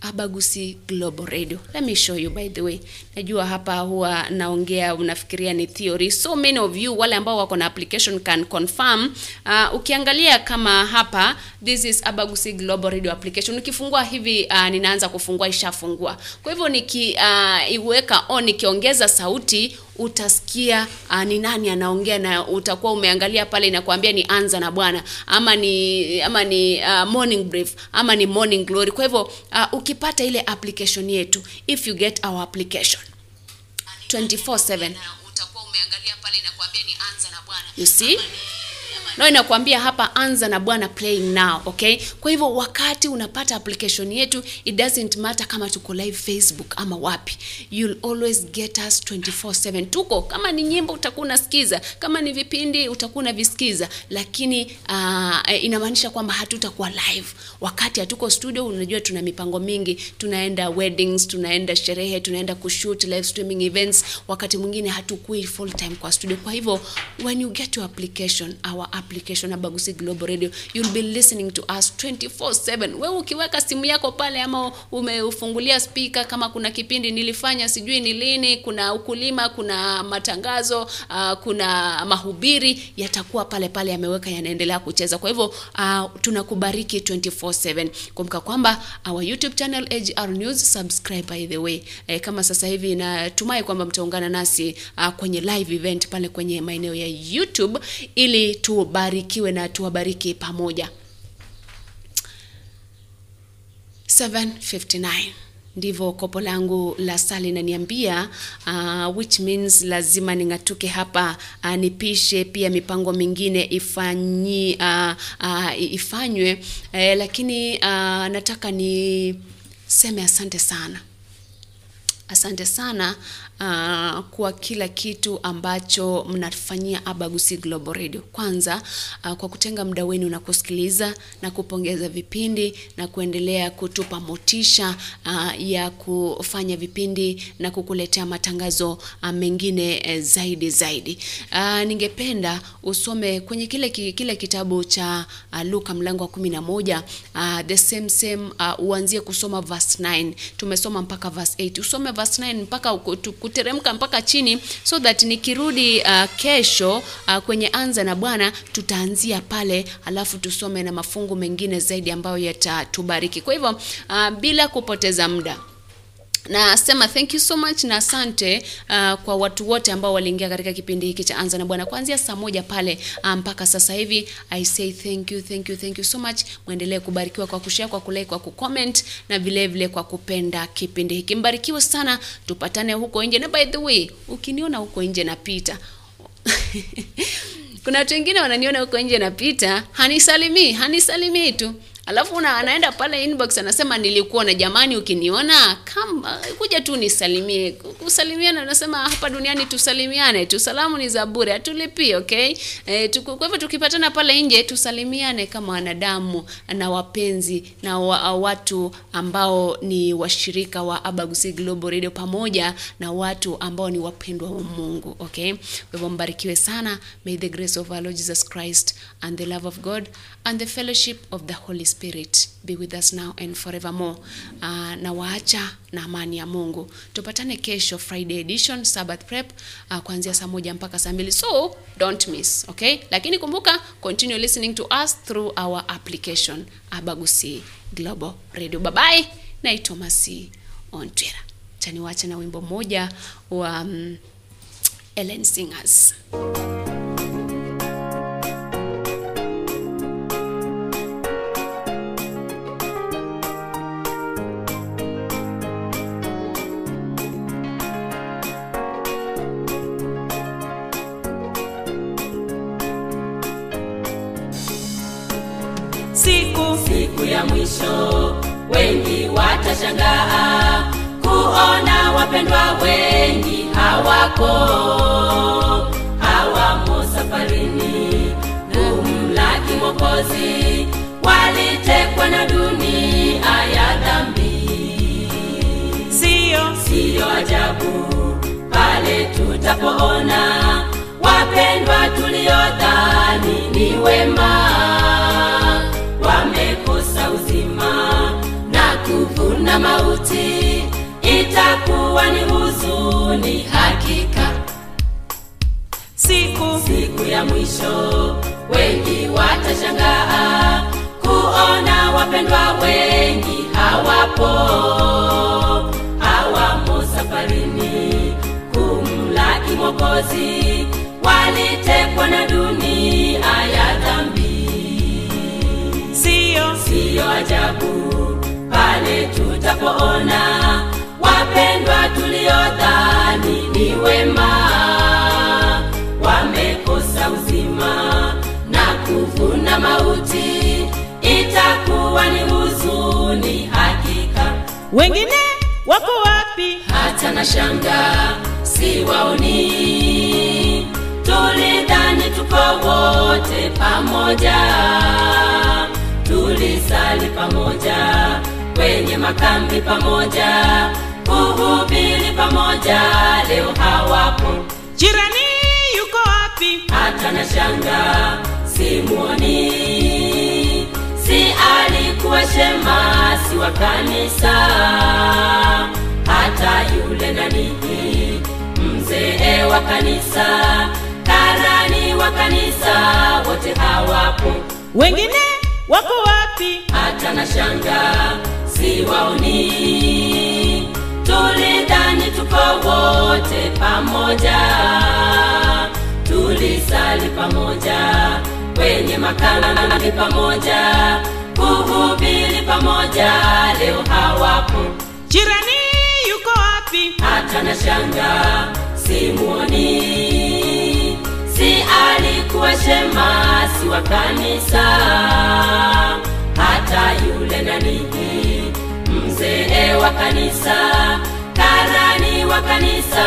S1: abagusi global radio. Let me show you by the way. Najua hapa huwa naongea unafikiria ni theory. So many of you wale ambao wako na application can confirm. Uh, ukiangalia kama hapa this is abagusi global radio application. Ukifungua hivi uh, ninaanza kufungua ishafungua. Kwa hivyo niki uh, iweka on nikiongeza sauti utasikia uh, ni nani anaongea na utakuwa umeangalia pale inakwambia ni anza na bwana ama ni ama ni uh, morning brief ama ni morning glory. Kwa hivyo uh, ukipata ile application yetu if you get our application 24/7 utakuwa umeangalia pale inakwambia ni anza na bwana. You see no inakwambia hapa anza na bwana playing now okay? Kwa hivyo wakati unapata application yetu it doesn't matter kama tuko live facebook ama wapi. You'll always get us 24/7 tuko kama ni nyimbo utakuwa unasikiza kama ni vipindi utakuwa unavisikiza lakini uh, inamaanisha kwamba hatutakuwa live. Wakati hatuko studio unajua tuna mipango mingi. Tunaenda weddings tunaenda sherehe tunaenda kushoot live streaming events. Wakati mwingine hatukui full time kwa studio. Kwa hivyo when you get your application our application abagusi global radio. You'll be listening to us 24/7 wewe ukiweka simu yako pale ama umeufungulia speaker kama kuna kipindi nilifanya sijui ni lini kuna ukulima kuna matangazo uh, kuna mahubiri yatakuwa pale pale yameweka yanaendelea kucheza. Kwa hivyo uh, tunakubariki 24/7 kumbuka kwamba our youtube channel AGR news subscribe by the way. Eh, kama sasa hivi natumai kwamba mtaungana nasi uh, kwenye live event pale kwenye maeneo ya youtube ili tubarikiwe na tuwabariki pamoja. 759 ndivyo kopo langu la saa linaniambia uh, which means lazima ning'atuke hapa uh, nipishe pia mipango mingine ifanyi uh, uh, ifanywe. Eh, lakini uh, nataka niseme asante sana. Asante sana uh, kwa kila kitu ambacho mnafanyia abagusi global radio. Kwanza uh, kwa kutenga muda wenu na kusikiliza na kupongeza vipindi na kuendelea kutupa motisha uh, ya kufanya vipindi na kukuletea matangazo uh, mengine eh, zaidi zaidi. Uh, ningependa usome kwenye kile, kile kitabu cha uh, luka mlango wa kumi na moja uh, the same same uh, uanzie kusoma verse 9 tumesoma mpaka verse 8 usome verse 9 mpaka kuteremka mpaka chini so that nikirudi uh, kesho uh, kwenye anza na bwana tutaanzia pale alafu tusome na mafungu mengine zaidi ambayo yatatubariki. Kwa hivyo uh, bila kupoteza muda nasema thank you so much na asante uh, kwa watu wote ambao waliingia katika kipindi hiki cha anza na bwana. Kuanzia saa moja pale mpaka mpaka sasa hivi i say thank you thank you thank you so much. Mwendelee kubarikiwa kwa kushare kwa kulike kwa kucomment na vile vile kwa kupenda kipindi hiki. Mbarikiwe sana tupatane huko nje. Na by the way ukiniona huko nje napita. Kuna watu wengine wananiona huko nje napita. Hanisalimii hanisalimii tu alafu una, anaenda pale inbox anasema nilikuona jamani ukiniona kama kuja tu nisalimie. Kusalimiana unasema hapa duniani tusalimiane tu salamu ni za bure hatulipii okay? E, tuku, kwa hivyo tukipatana pale nje tusalimiane kama wanadamu na wapenzi na wa, watu ambao ni washirika wa abagusi global radio pamoja na watu ambao ni wapendwa wa mungu okay? Kwa hivyo mbarikiwe sana. May the grace of our lord jesus christ and the love of god and the fellowship of the holy spirit be with us now and forevermore. Uh, na waacha na amani ya mungu. Tupatane kesho friday edition sabbath prep uh, kuanzia saa moja mpaka saa mbili. So don't miss okay? Lakini kumbuka continue listening to us through our application abagusi global radio. Babai naitwa masi on twitter na wimbo mmoja wa um, ellen singers
S8: kuona wapendwa wengi hawako? Hawamo safarini. Kumlaki mwokozi. Walitekwa na dunia ya dhambi.
S9: Siyo
S8: siyo ajabu pale tutapoona. Wapendwa tuliodhani ni wema. Wamekosa uzima na kuvuna mauti itakuwa ni huzuni hakika.
S9: Siku
S8: siku ya mwisho wengi watashangaa kuona wapendwa wengi hawapo. Hawamo safarini kumlaki mokozi walitekwa na dunia ya dhambi.
S9: Siyo
S8: siyo ajabu pale tutapoona wapendwa tuliodhani ni wema wamekosa uzima na kuvuna mauti itakuwa ni huzuni hakika.
S9: Wengine wako wapi?
S8: Hata na shanga siwaoni. Tulidhani tuko wote pamoja tulisali pamoja kwenye makambi pamoja kuhubiri pamoja leo hawapo.
S9: Jirani yuko wapi?
S8: Hata na shanga simuoni. Si alikuwa shemasi wa kanisa. Hata yule nanihi mzee wa kanisa karani wa kanisa wote hawapo.
S9: Wengine wako wapi?
S8: Hata na shanga siwaoni tulidhani tuko wote pamoja. Tulisali pamoja kwenye makambi pamoja kuhubiri pamoja leo hawapo.
S9: Jirani yuko wapi?
S8: Hata na shanga simuoni. Si alikuwa shemasi wa kanisa. Hata yule nanihi mzee wa kanisa karani wa kanisa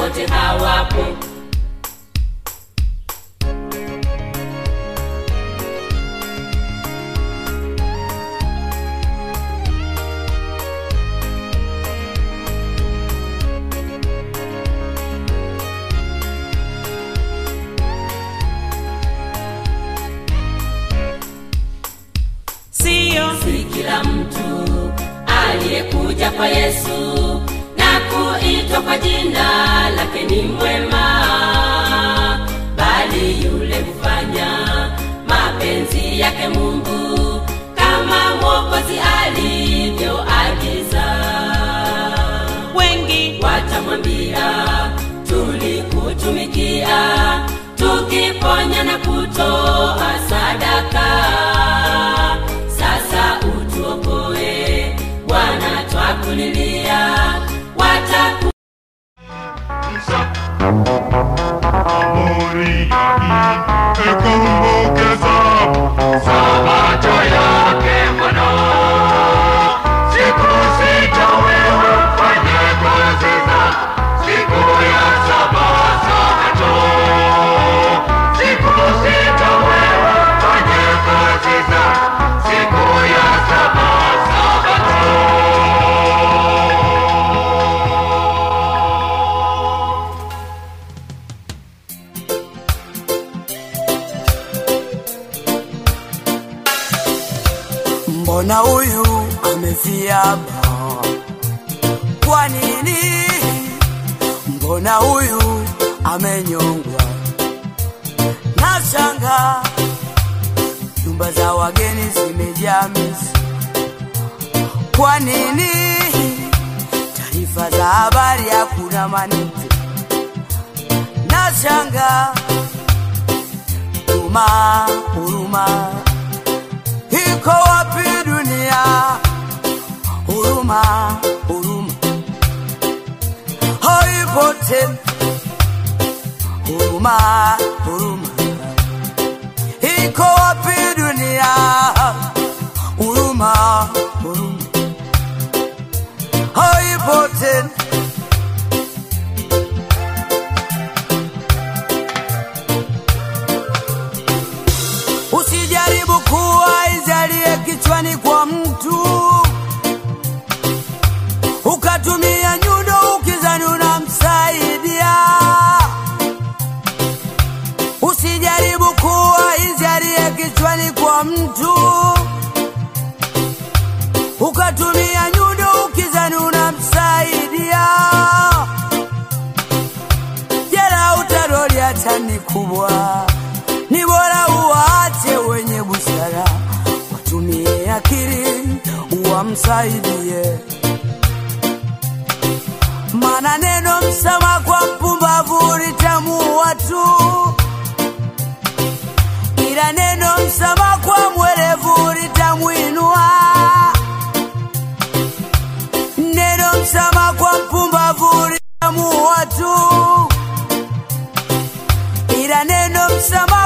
S8: wote hawapo. Kila mtu aliyekuja kwa yesu na kuitwa kwa jina lake ni mwema bali yule hufanya mapenzi yake mungu kama mwokozi alivyoagiza.
S9: Wengi
S8: watamwambia tulikutumikia tukiponya na kutoa sadaka
S10: amori yake ikaongeza sabato
S2: mbona huyu amefiaba kwa nini? Mbona huyu amenyongwa? Na shanga nyumba za wageni zimejaa mizi. Kwa nini? Taarifa za habari hakuna manite na shanga huruma huruma. Iko wapi dunia huruma huruma haipo tena huruma huruma iko wapi dunia? Huruma huruma haipo tena kichwani kwa mtu kubwa. Ni bora uwaache wenye busara. Watumie akili uwamsaidie. Mana neno msama kwa mpumbavu litamuua tu ila neno msama kwa mwerevu litamwinua neno msama kwa mpumbavu litamuua tu ila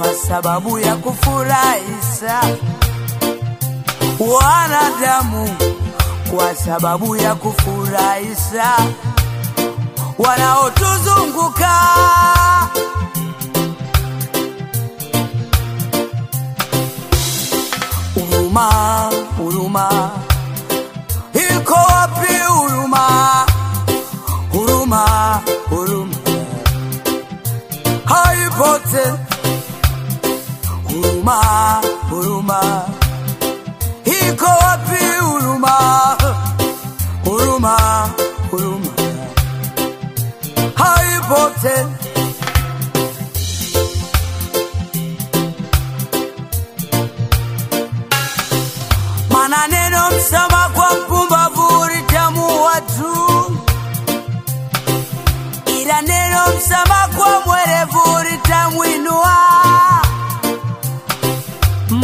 S2: kwa sababu ya kufurahisha wanadamu, kwa sababu ya kufurahisha wanaotuzunguka. Huruma, huruma, iko wapi huruma? Huruma, huruma, haipo tena. Huruma, huruma, iko wapi huruma? Huruma, huruma, haipo tena. Mana neno msama kwa mpumbavu litamuua tu, ila neno msama kwa mwerevu litamwinua.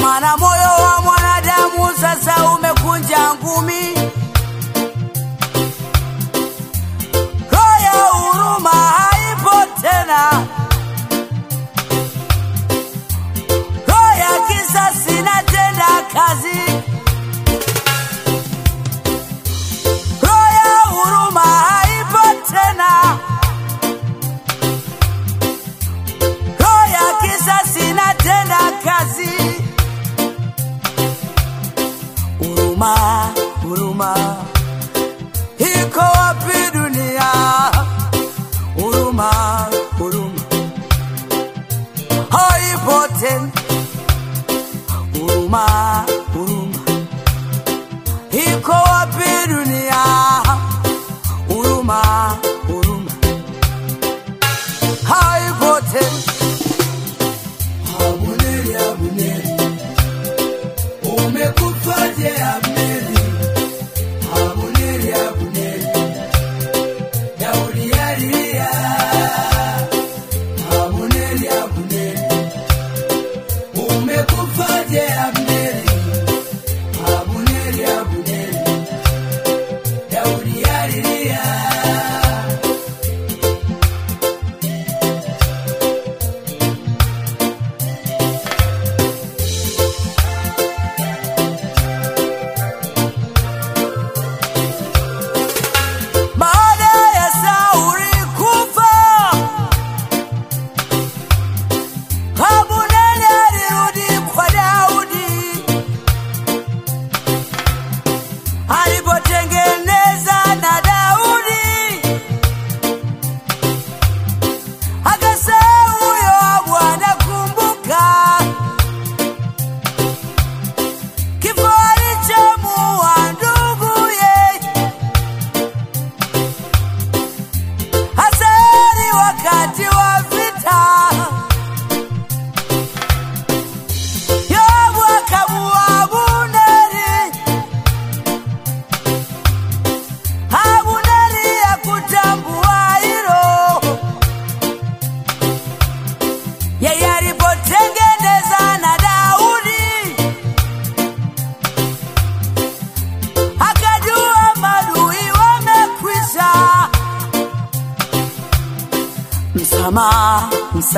S2: Maana moyo wa mwanadamu sasa umekunja ngumi, roho ya huruma haipo tena, roho ya kisasi inatenda kazi. roho huruma haipo tena, roho ya kisasi inatenda kazi. Huruma, huruma, iko wapi dunia? Huruma, huruma, haipo tena. Huruma, huruma iko wapi dunia? Huruma, huruma, haipo tena.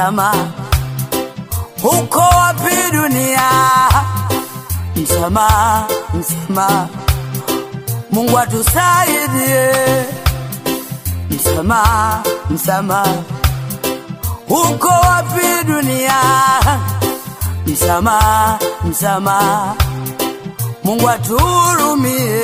S2: Msamaha, huko wapi dunia? Msama, msama, Mungu atusaidie. Msama, msama, huko wapi dunia? Msama, msama, Mungu atuhurumie.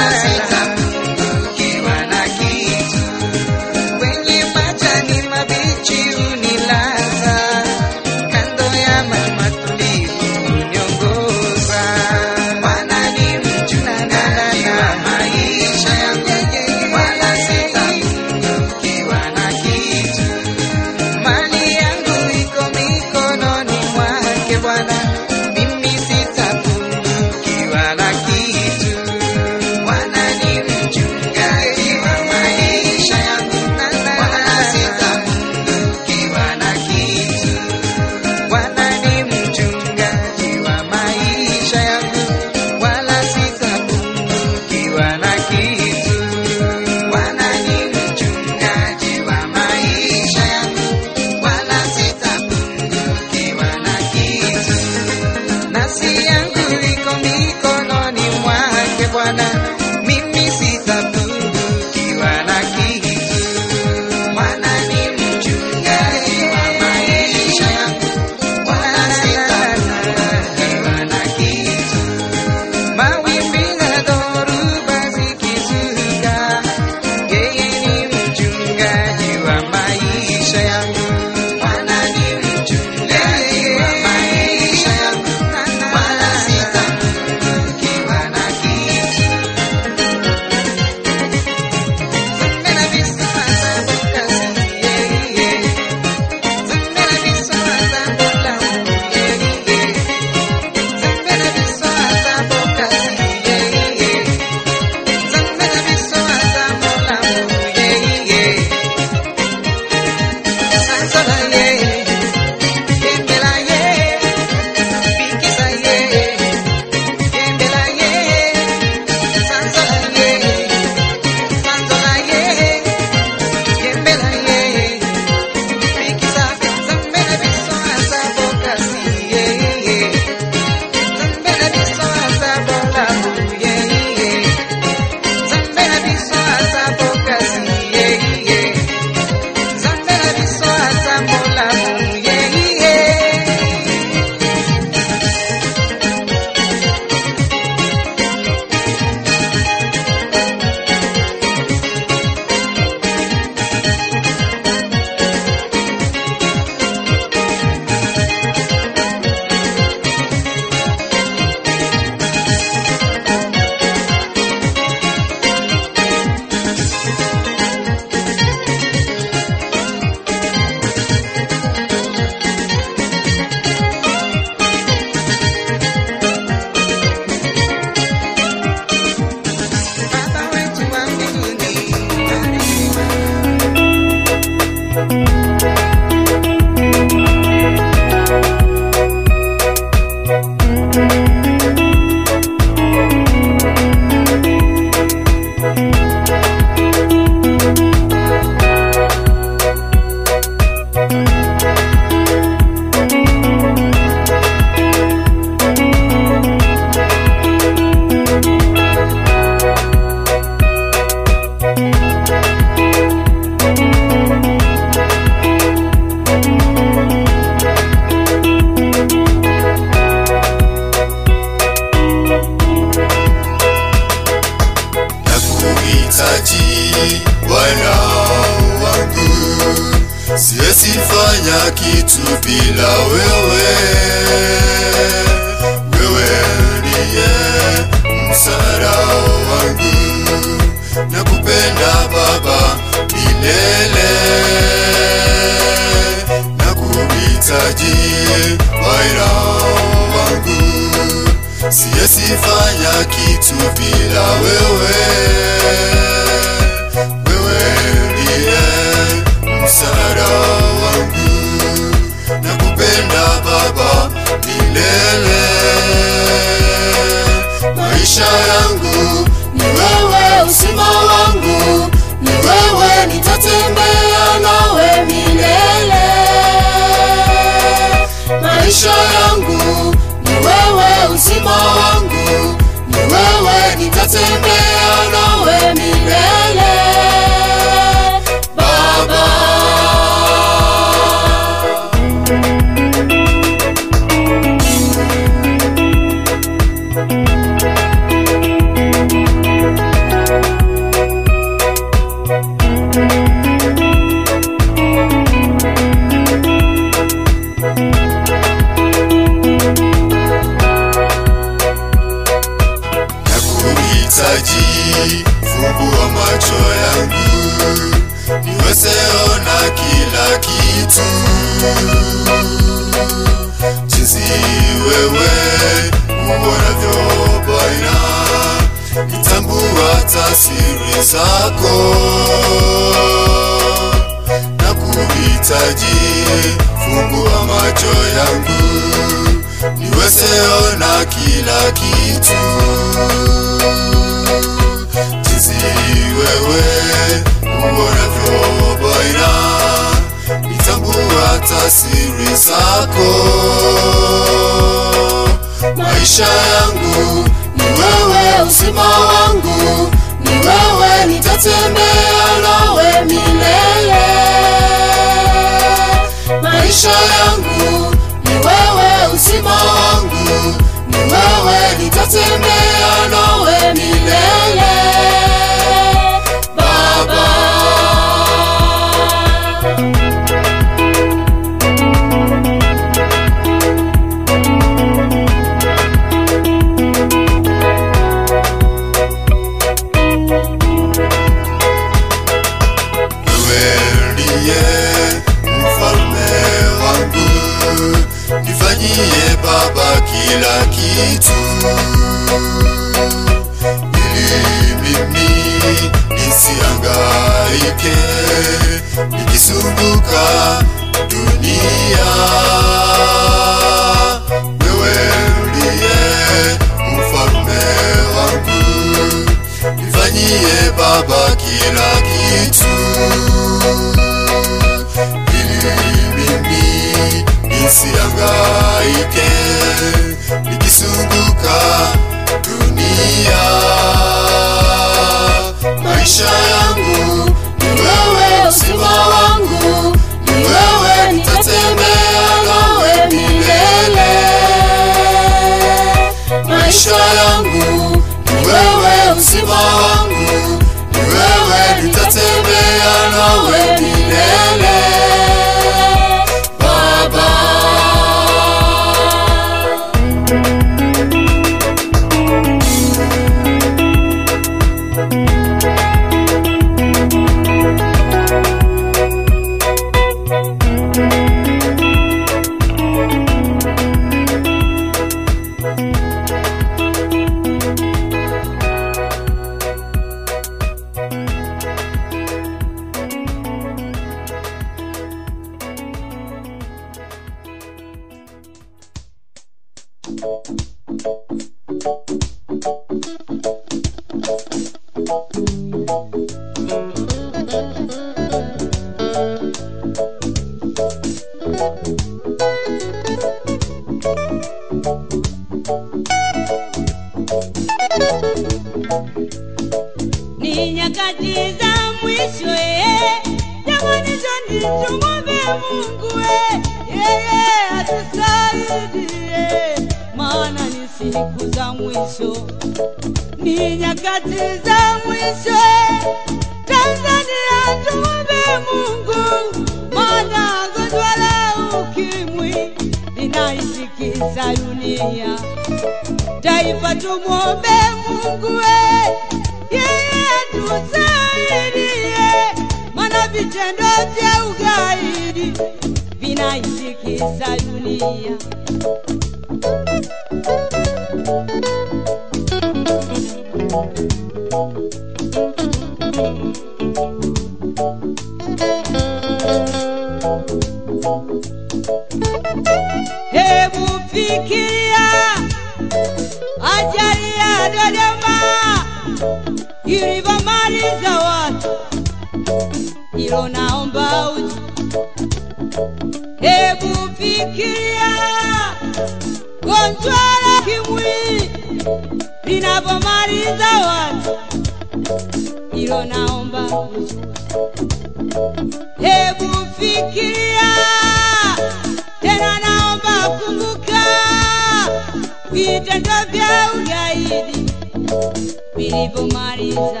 S7: Vilivyomaliza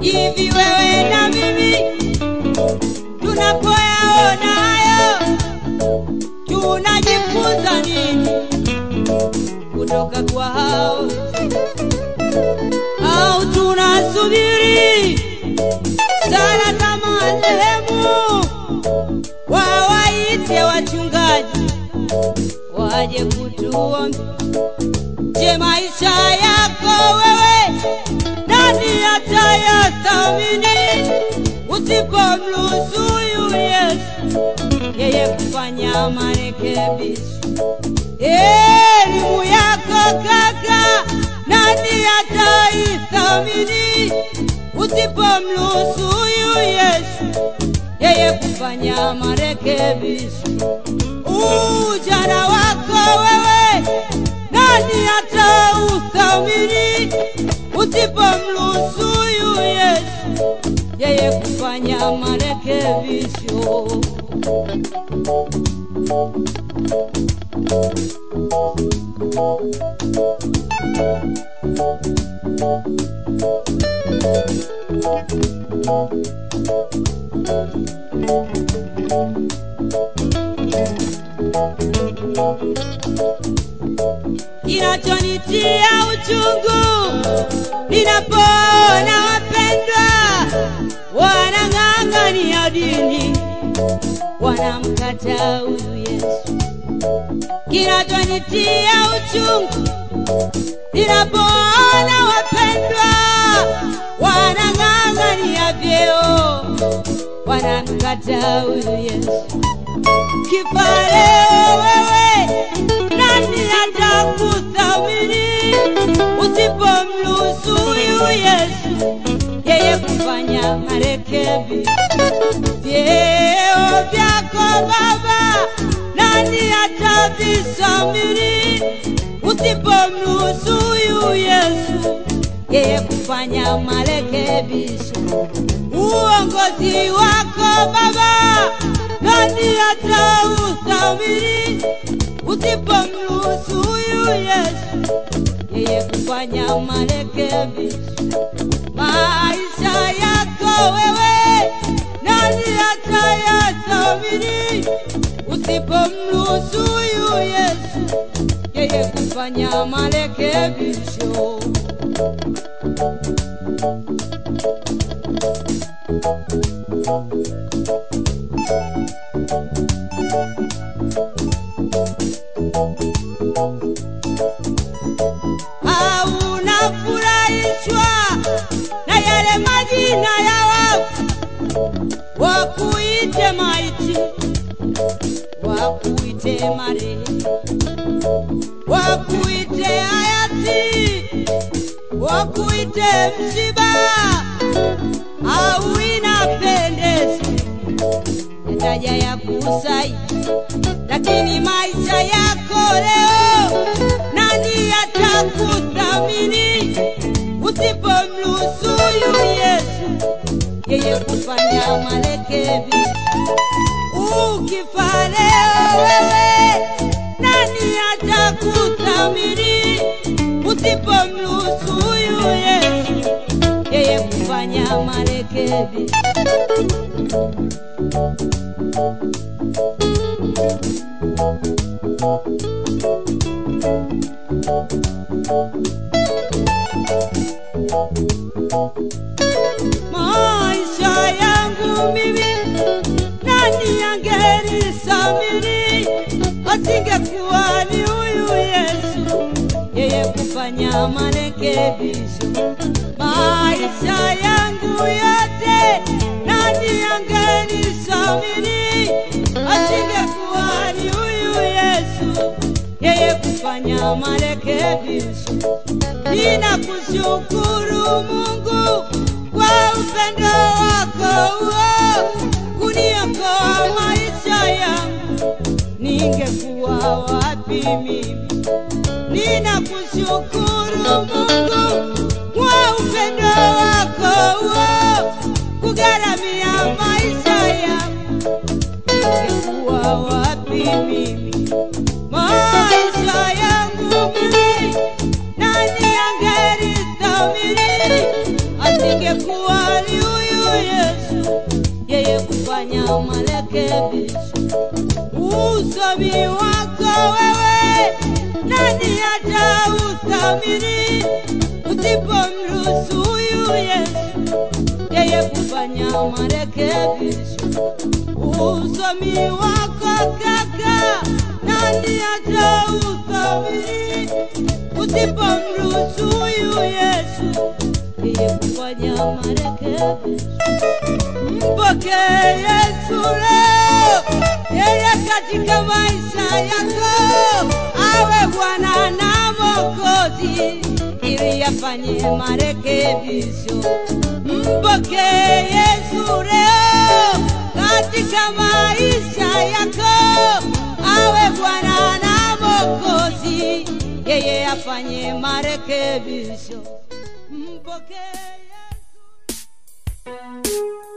S7: hivi. Wewe na mimi tunapoyaona hayo tunajifunza nini kutoka kwa hao marehemu wawaite wachungaji waje kutuombe? Je, maisha yako wewe nani atayathamini usipomruhusu Yesu yeye kufanya marekebisho? Elimu yako kaka, nani ataithamini usipomruhusu Yesu yeye kufanya marekebisho? Ujana wako wewe, nani atauthamini usipomruhusu huyu Yesu yeye kufanya marekebisho? Kinachonitia uchungu ninapoona wapendwa wanang'ang'ania dini, wanamkataa huyu Yesu. Kinachonitia uchungu ninapoona wapendwa wanang'ang'ania vyeo, wanamkataa huyu Yesu. Kifa leo wewe, nani atakuthamini usipomruhusu huyu Yesu yeye kufanya marekebisho? Vyeo vyako Baba, nani atavisamini usipomruhusu huyu Yesu yeye kufanya marekebisho? Uongozi wako Baba, nani atauthamini usipomruhusu huyu Yesu yeye kufanya marekebisho? Maisha yako wewe, nani atayathamini usipomruhusu huyu Yesu yeye kufanya marekebisho? unafurahishwa na yale majina ya wafu, wakuite maiti, wakuite marehemu, wakuite hayati, wakuite msiba, au inapendezi yataja ya kusai, lakini maisha yako leo nani atakuthamini mlusuyu Yesu yeye kufanya marekebisho? ukifa leo wewe nani atakuthamini usipomruhusu huyu Yesu yeye kufanya marekebisho. Maisha yangu mimi nani angelisamini asingekuwa ni huyu kufanya marekebisho. Maisha yangu yote nani angenisamini asingekuwa ni huyu Yesu yeye kufanya marekebisho. Ninakushukuru Mungu kwa upendo wako uo kuniokoa maisha yangu, ningekuwa wapi mimi? Ninakushukuru Mungu kwa upendo wako uo, kugharamia maisha yangu, ningekuwa wapi mimi? Maisha yangu mimi nani angelithamini asingekuwa ni huyu Yesu, yeye kufanya marekebisho. Usomi wako wewe nani atauthamini usipomruhusu huyu Yesu, yeye kufanya marekebisho. Usomi wako kaka. Nani atauthamini usipomruhusu huyu Yesu yeye kufanya marekebisho. Mpokee Yesu leo, yeye katika maisha yako awe Bwana na Mwokozi ili afanye marekebisho. Mpokee Yesu leo katika maisha yako awe Bwana na Mwokozi, yeye afanye marekebisho. Mpokee Yesu.
S3: Ukiangalia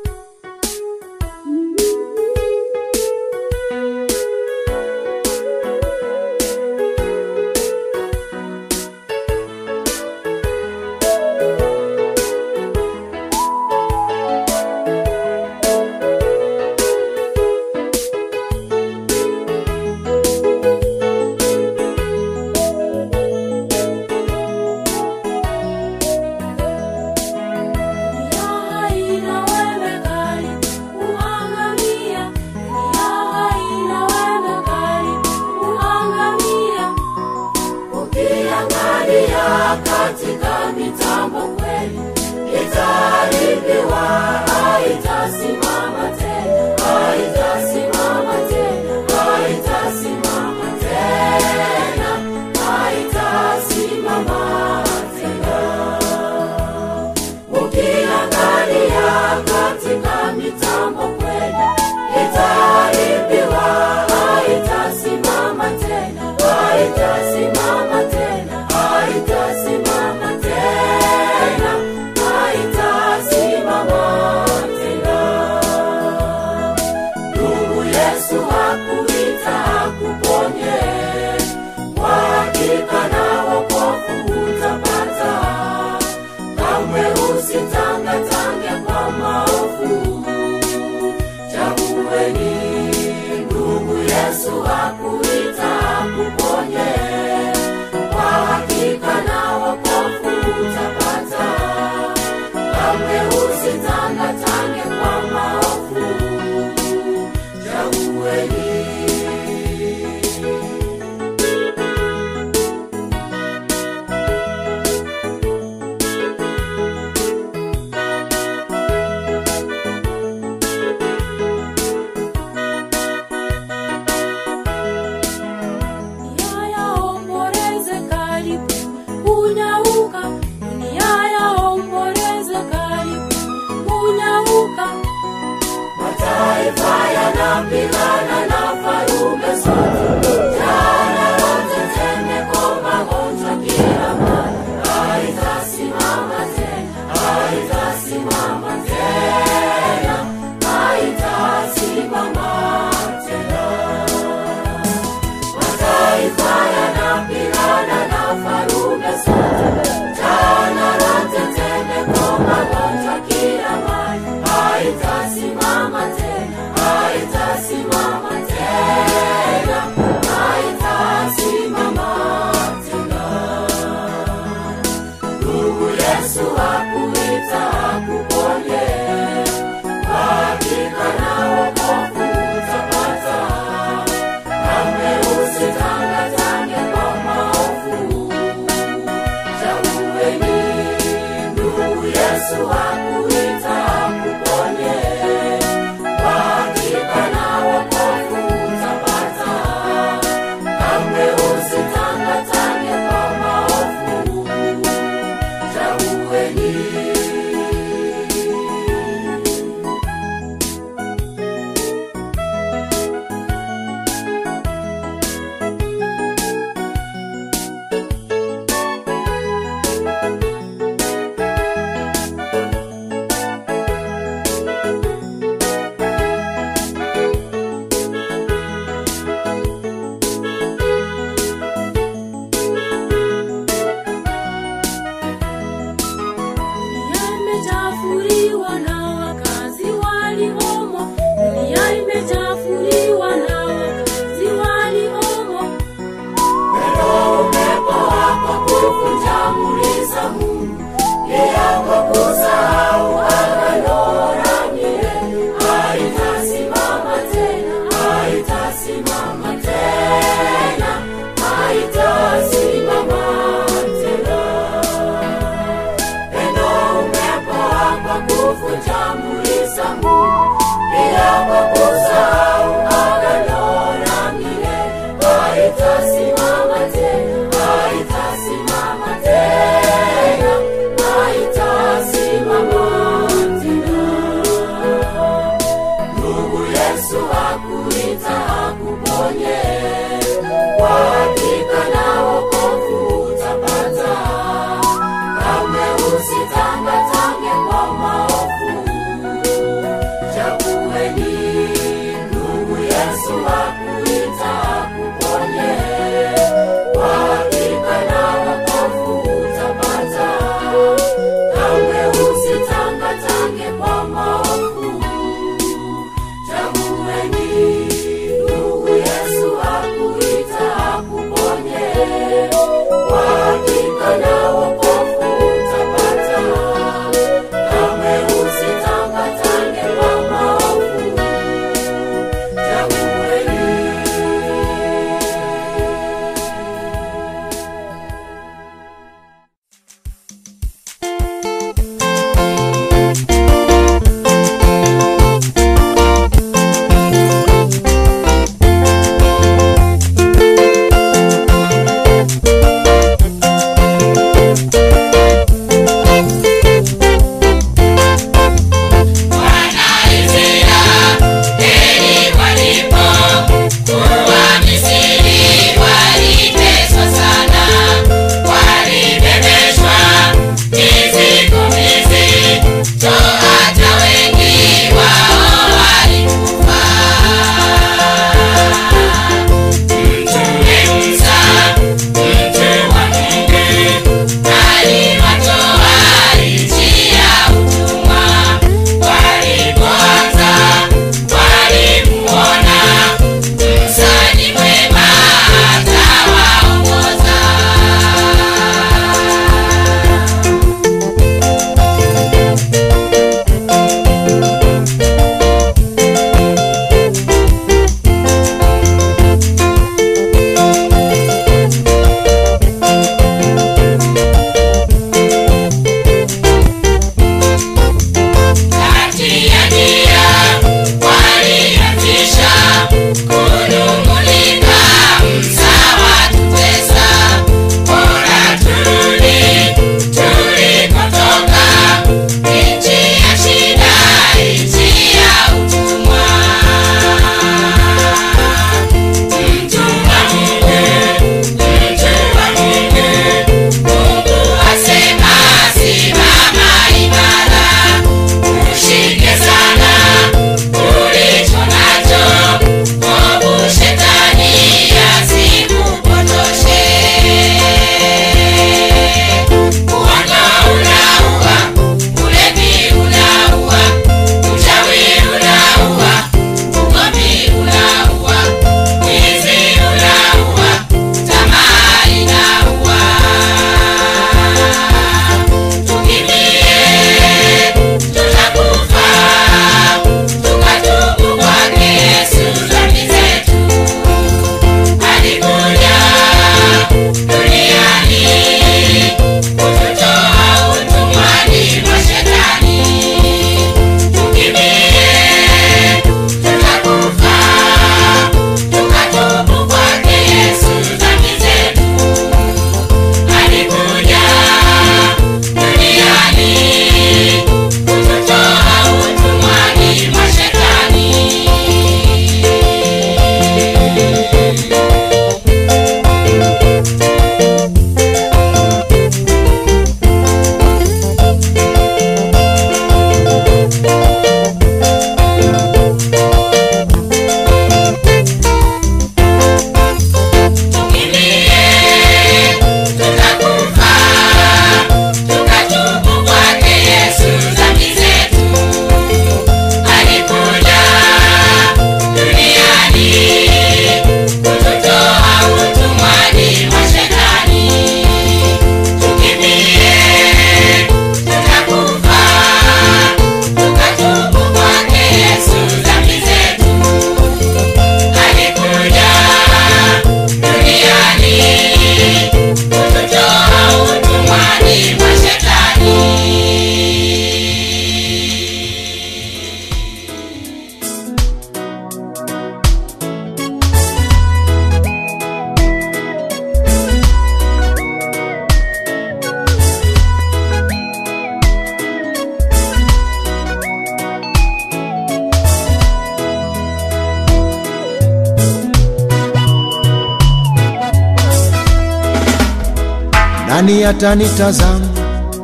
S11: nani atanitazama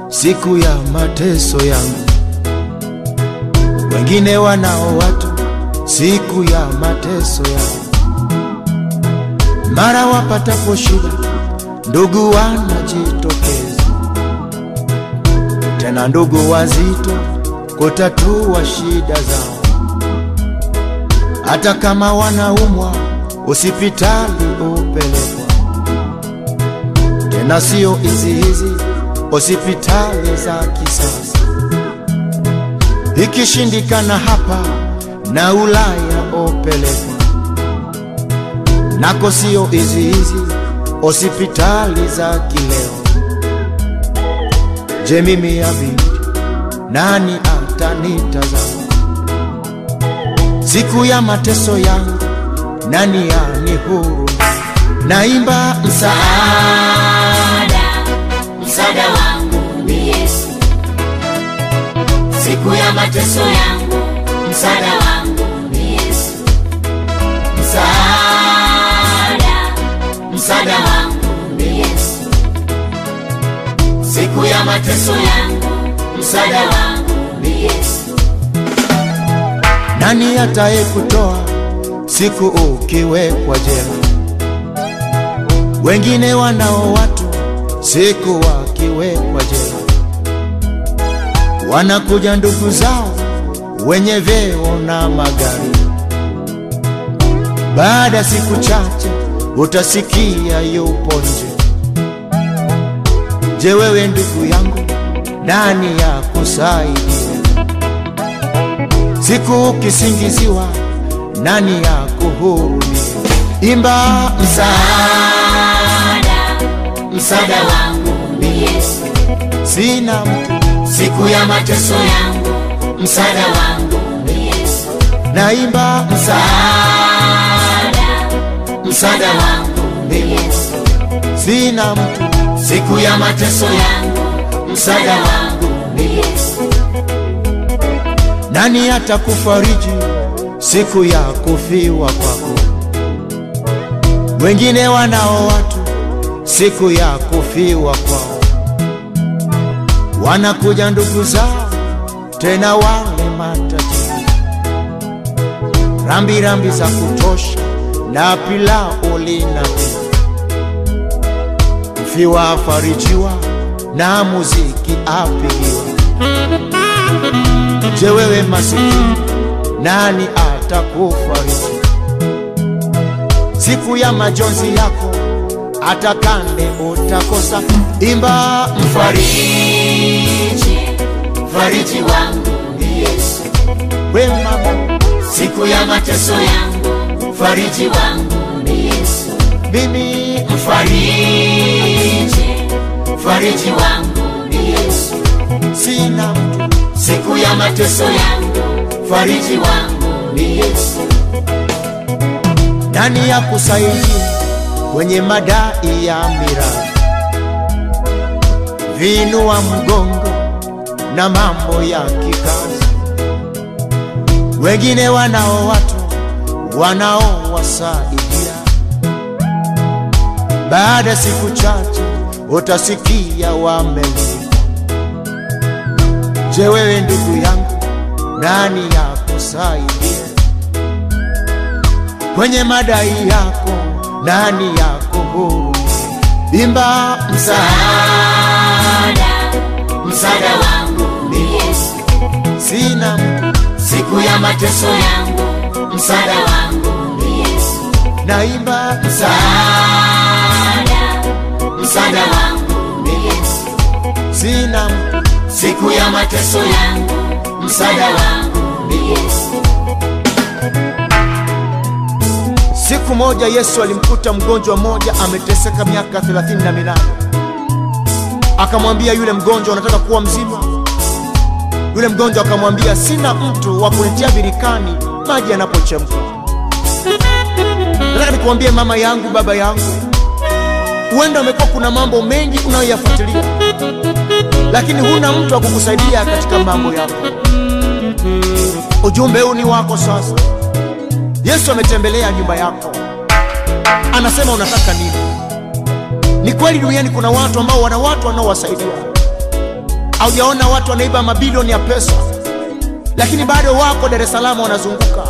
S11: siku ya mateso yangu? Wengine wanao watu siku ya mateso yangu, mara wapatapo shida, ndugu wanajitokeza, tena ndugu wazito kutatua shida zao, hata kama wanaumwa hospitali tena sio hizi hizi hospitali za kisasa. Ikishindikana hapa na Ulaya opeleka nako sio hizi hizi hospitali za kileo. Je, mimi abidi nani atanitazama siku ya mateso yangu? Nani anihurumia? Naimba msaada
S3: msaada wangu ni Yesu. Siku ya mateso yangu, msaada wangu ni Yesu. Msaada, msaada wangu ni Yesu. Siku ya mateso yangu, msaada wangu ni Yesu.
S11: nani ataye kutoa siku ukiwekwa jela? Wengine wanao watu siku wakiwekwa jela, wanakuja ndugu zao wenye vyeo na magari. Baada ya siku chache utasikia yupo nje. Je, wewe ndugu yangu, nani ya kusaidia? Siku ukisingiziwa, nani ya kuhurumia? Imba msaada,
S3: Msaada wangu.
S11: Sina
S3: Siku ya mateso yangu, msaada wangu ni Yesu.
S11: naimba
S3: Msaada, msaada wangu ni Yesu.
S11: sina mtu,
S3: Siku ya mateso yangu, msaada wangu ni Yesu.
S11: nani atakufariji siku ya kufiwa kwako? Wengine wanao watu siku ya kufiwa kwao, wanakuja ndugu zao tena wale matajiri, rambirambi rambi za kutosha na pilau lina mfiwa afarijiwa na muziki apigiwa. Je, wewe masikini, nani atakufariji siku ya majonzi yako? Hata kande utakosa, imba mfariji,
S3: Fariji wangu ni Yesu.
S11: we mama,
S3: Siku ya mateso yangu, fariji wangu ni Yesu.
S11: mimi
S3: mfariji, fariji wangu ni Yesu.
S11: sina mtu,
S3: Siku ya mateso yangu, fariji wangu ni Yesu.
S11: nani ya kusaidia kwenye madai ya mirathi, vinua mgongo na mambo ya kikazi. Wengine wanao watu wanaowasaidia, baada siku chache utasikia wamelipwa. Je, wewe ndugu yangu, nani ya kusaidia kwenye madai yako? Nani ya kuhurumia? Imba msaada,
S3: Msaada, wangu ni Yesu.
S11: sina
S3: Siku ya mateso yangu, msaada wangu ni Yesu.
S11: naimba Msaada,
S3: msaada wangu ni Yesu.
S11: sina
S3: Siku ya mateso yangu, msaada wangu ni Yesu.
S11: Siku moja Yesu alimkuta mgonjwa mmoja ameteseka miaka thelathini na minane. Akamwambia yule mgonjwa, unataka kuwa mzima? Yule mgonjwa akamwambia, sina mtu wa kunitia birikani maji yanapochemka. Nataka nikuambie mama yangu, baba yangu, huenda umekuwa kuna mambo mengi unayoyafuatilia, lakini huna mtu wa kukusaidia katika mambo yako. Ujumbe huu ni wako sasa. Yesu ametembelea nyumba yako, anasema unataka nini? Ni kweli duniani kuna watu ambao wana watu wanaowasaidia. Haujaona watu wanaiba mabilioni ya pesa, lakini bado wako Dar es Salaam wanazunguka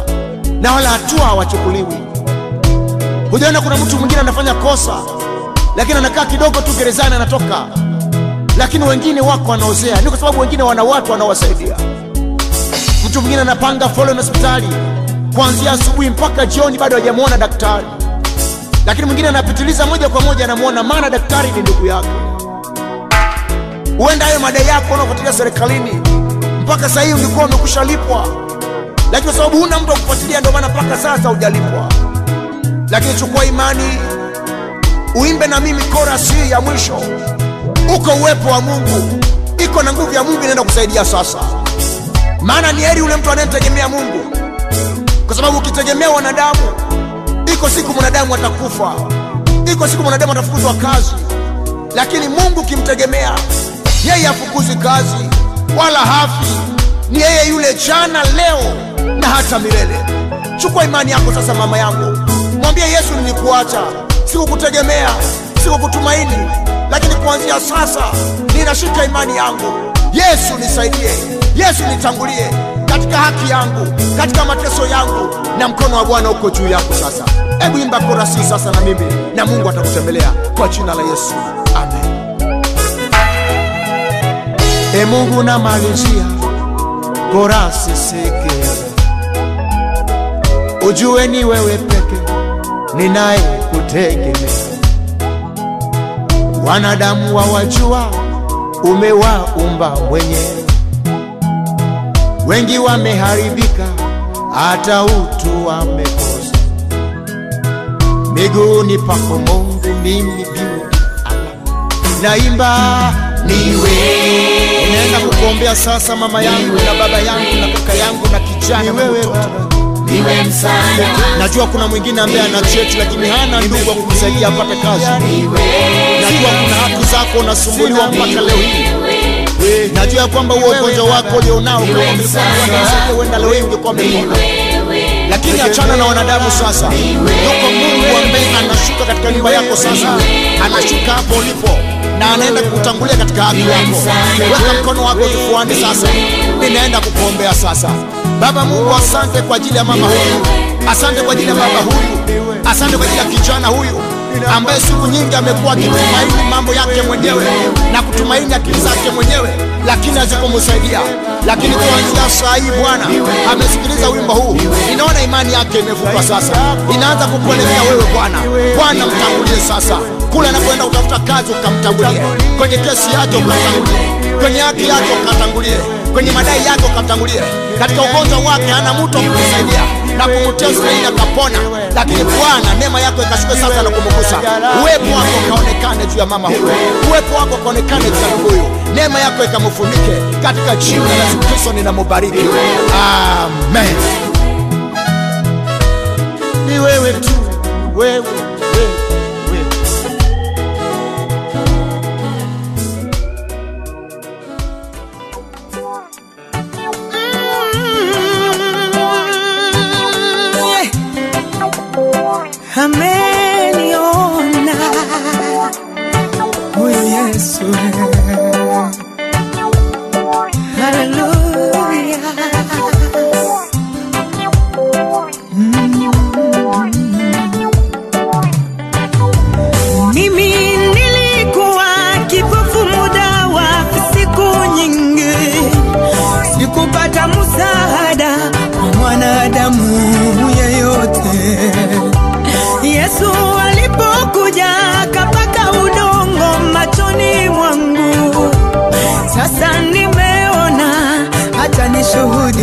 S11: na wala hatua hawachukuliwi. Hujaona kuna mtu mwingine anafanya kosa, lakini anakaa kidogo tu gerezani anatoka, lakini wengine wako wanaozea. Ni kwa sababu wengine wana watu wanaowasaidia. Mtu mwingine anapanga foleni hospitali kuanzia asubuhi mpaka jioni, bado hajamwona daktari, lakini mwingine anapitiliza moja kwa moja, anamwona, maana daktari ni ndugu yake. Huenda hayo madai yako unaofuatilia serikalini mpaka sasa hivi umekwisha lipwa, lakini kwa sababu huna mtu wa kufuatilia, ndio maana mpaka sasa hujalipwa. Lakini chukua imani, uimbe na mimi korasi ya mwisho. Uko uwepo wa Mungu, iko na nguvu ya Mungu inaenda kusaidia sasa. Maana ni heri yule mtu anayemtegemea Mungu, kwa sababu ukitegemea wanadamu, iko siku mwanadamu atakufa, iko siku mwanadamu atafukuzwa kazi, lakini Mungu ukimtegemea yeye hafukuzi kazi wala hafi, ni yeye yule jana, leo na hata milele. Chukua imani yako sasa, mama yangu, mwambie Yesu, nilikuacha, sikukutegemea, sikukutumaini, lakini kuanzia sasa ninashika imani yangu. Yesu nisaidie, Yesu nitangulie katika haki yangu, katika mateso yangu, na mkono wa Bwana uko juu yako sasa. Hebu imba korasi sasa na mimi, na Mungu atakutembelea kwa jina la Yesu, amen. E Mungu namalizia korasi sikiliza, ujue ni wewe peke ninaye kutegemea. Wanadamu wawajua umewaumba mwenyewe, wengi wameharibika, hata utu wamekosa. Miguuni pako Mungu, mimi biu naimba niwe. Naenda kukuombea sasa mama yangu na baba yangu na kaka yangu na kijana.
S12: Niwe msaada
S11: Najua kuna mwingine ambaye ana cheti lakini hana ndugu wa kumsaidia apate kazi. Najua kuna haki zako unasumbuliwa mpaka leo hii. Najua ya kwamba huo ugonjwa wako ulionao uenda leo ungekuwa umepona. Lakini achana na wanadamu sasa. Yuko Mungu ambaye anashuka katika nyumba yako sasa, anashuka hapo ulipo na anaenda kukutangulia katika haki yako. Weka mkono wako kifuani sasa, ninaenda kukuombea sasa. Baba Mungu, asante kwa ajili ya mama huyu, asante kwa ajili ya baba huyu, asante kwa ajili ya kijana huyu ambaye siku nyingi amekuwa akitumaini mambo yake mwenyewe na kutumaini akili zake mwenyewe, lakini hazikumsaidia. Lakini kuanzia saa hii Bwana amesikiliza wimbo huu, inaona imani yake imevuka sasa, inaanza kukuelekea wewe Bwana. Bwana mtangulie sasa, kule anapoenda kutafuta kazi ukamtangulie, kwenye kesi yake ukamtangulie, kwenye haki yake ukatangulie, kwenye madai yake ukamtangulia katika ugonjwa wake ana mtu kumsaidia na kumtia Israeli akapona, lakini Bwana neema yako ikashuke sasa na kumgusa. Uwepo wako ukaonekane juu ya mama huyo uwepo wako ukaonekane juu ya huyu, neema yako ikamfunike katika jina la Yesu Kristo, ninamubariki amen. Ni wewe tu, wewe.
S13: Ameniona huyu Yesu. Haleluya.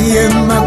S14: siempre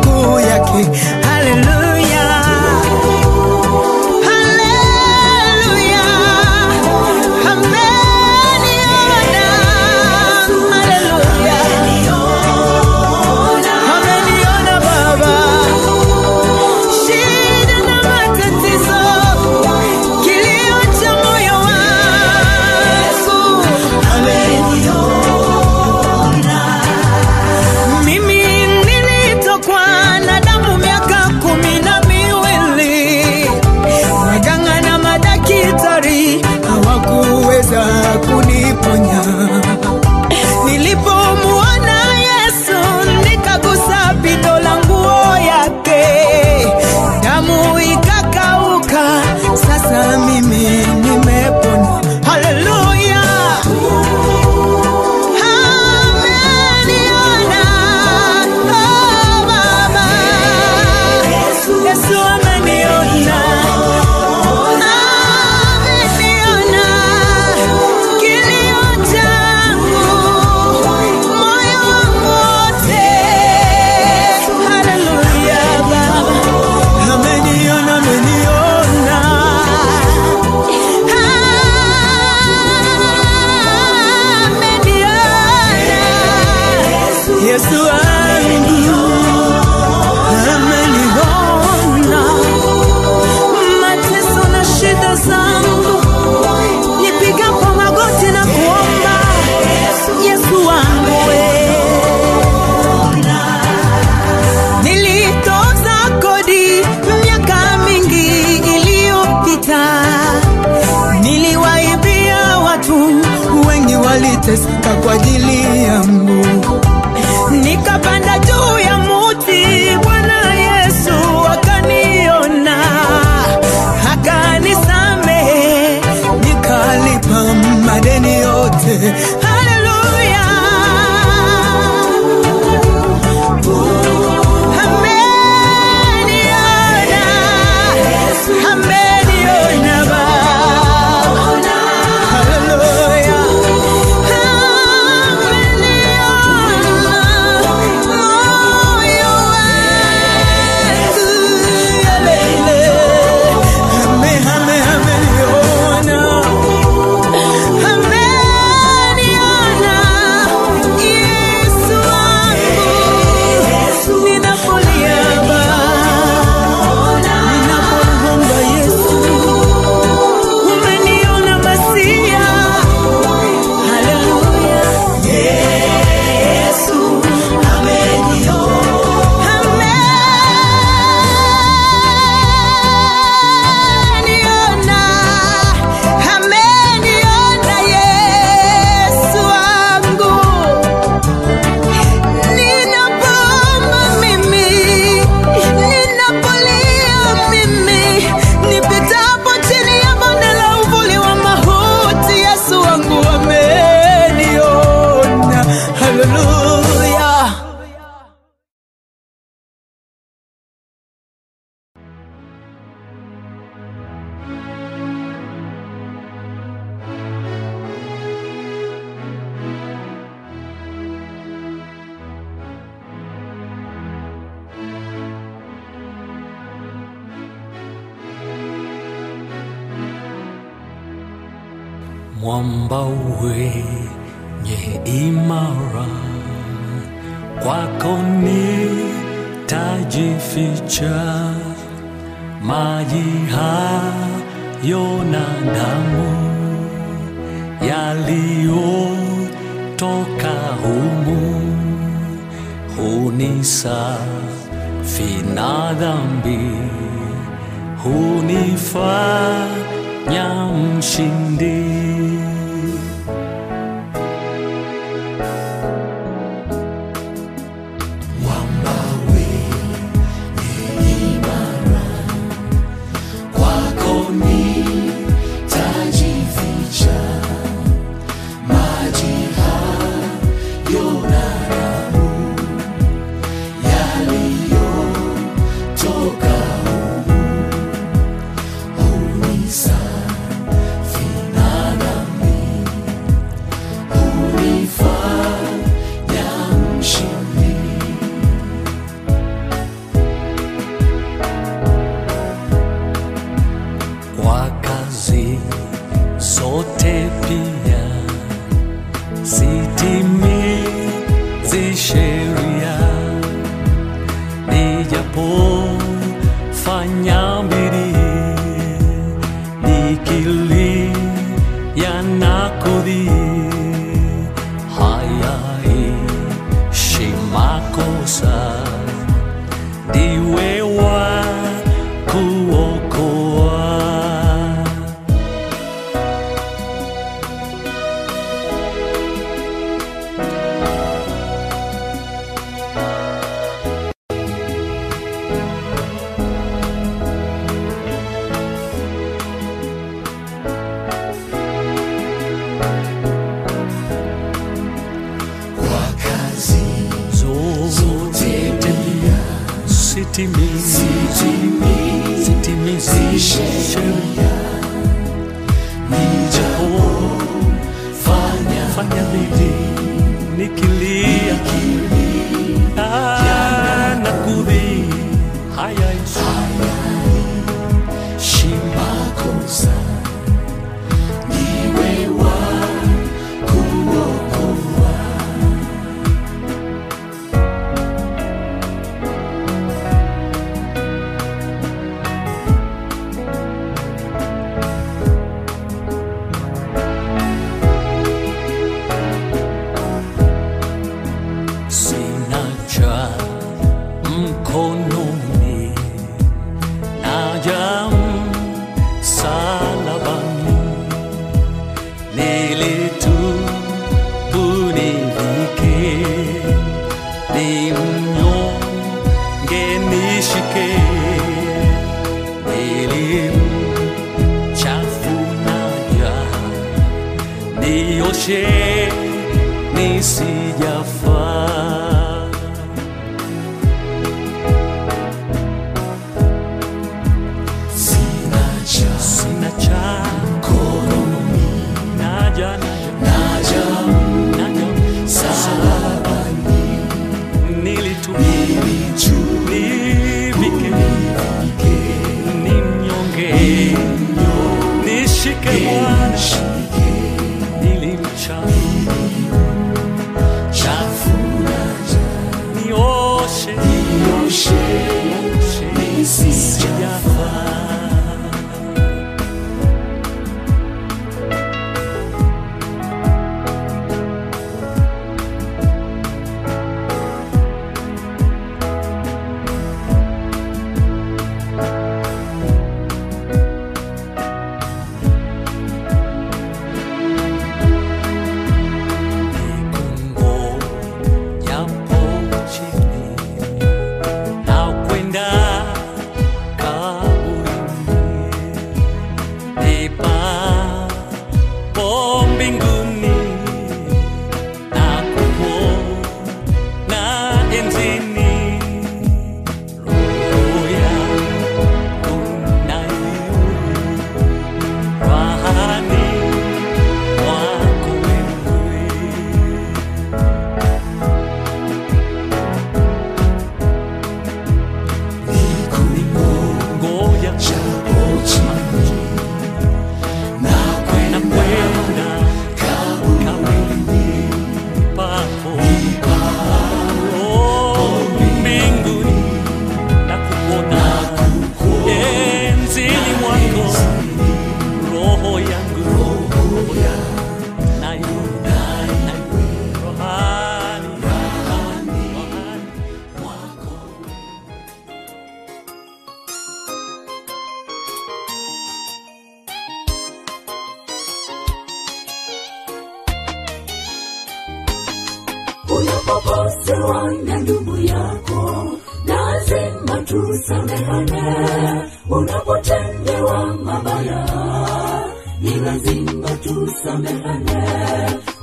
S14: ni
S15: lazima tusamehane.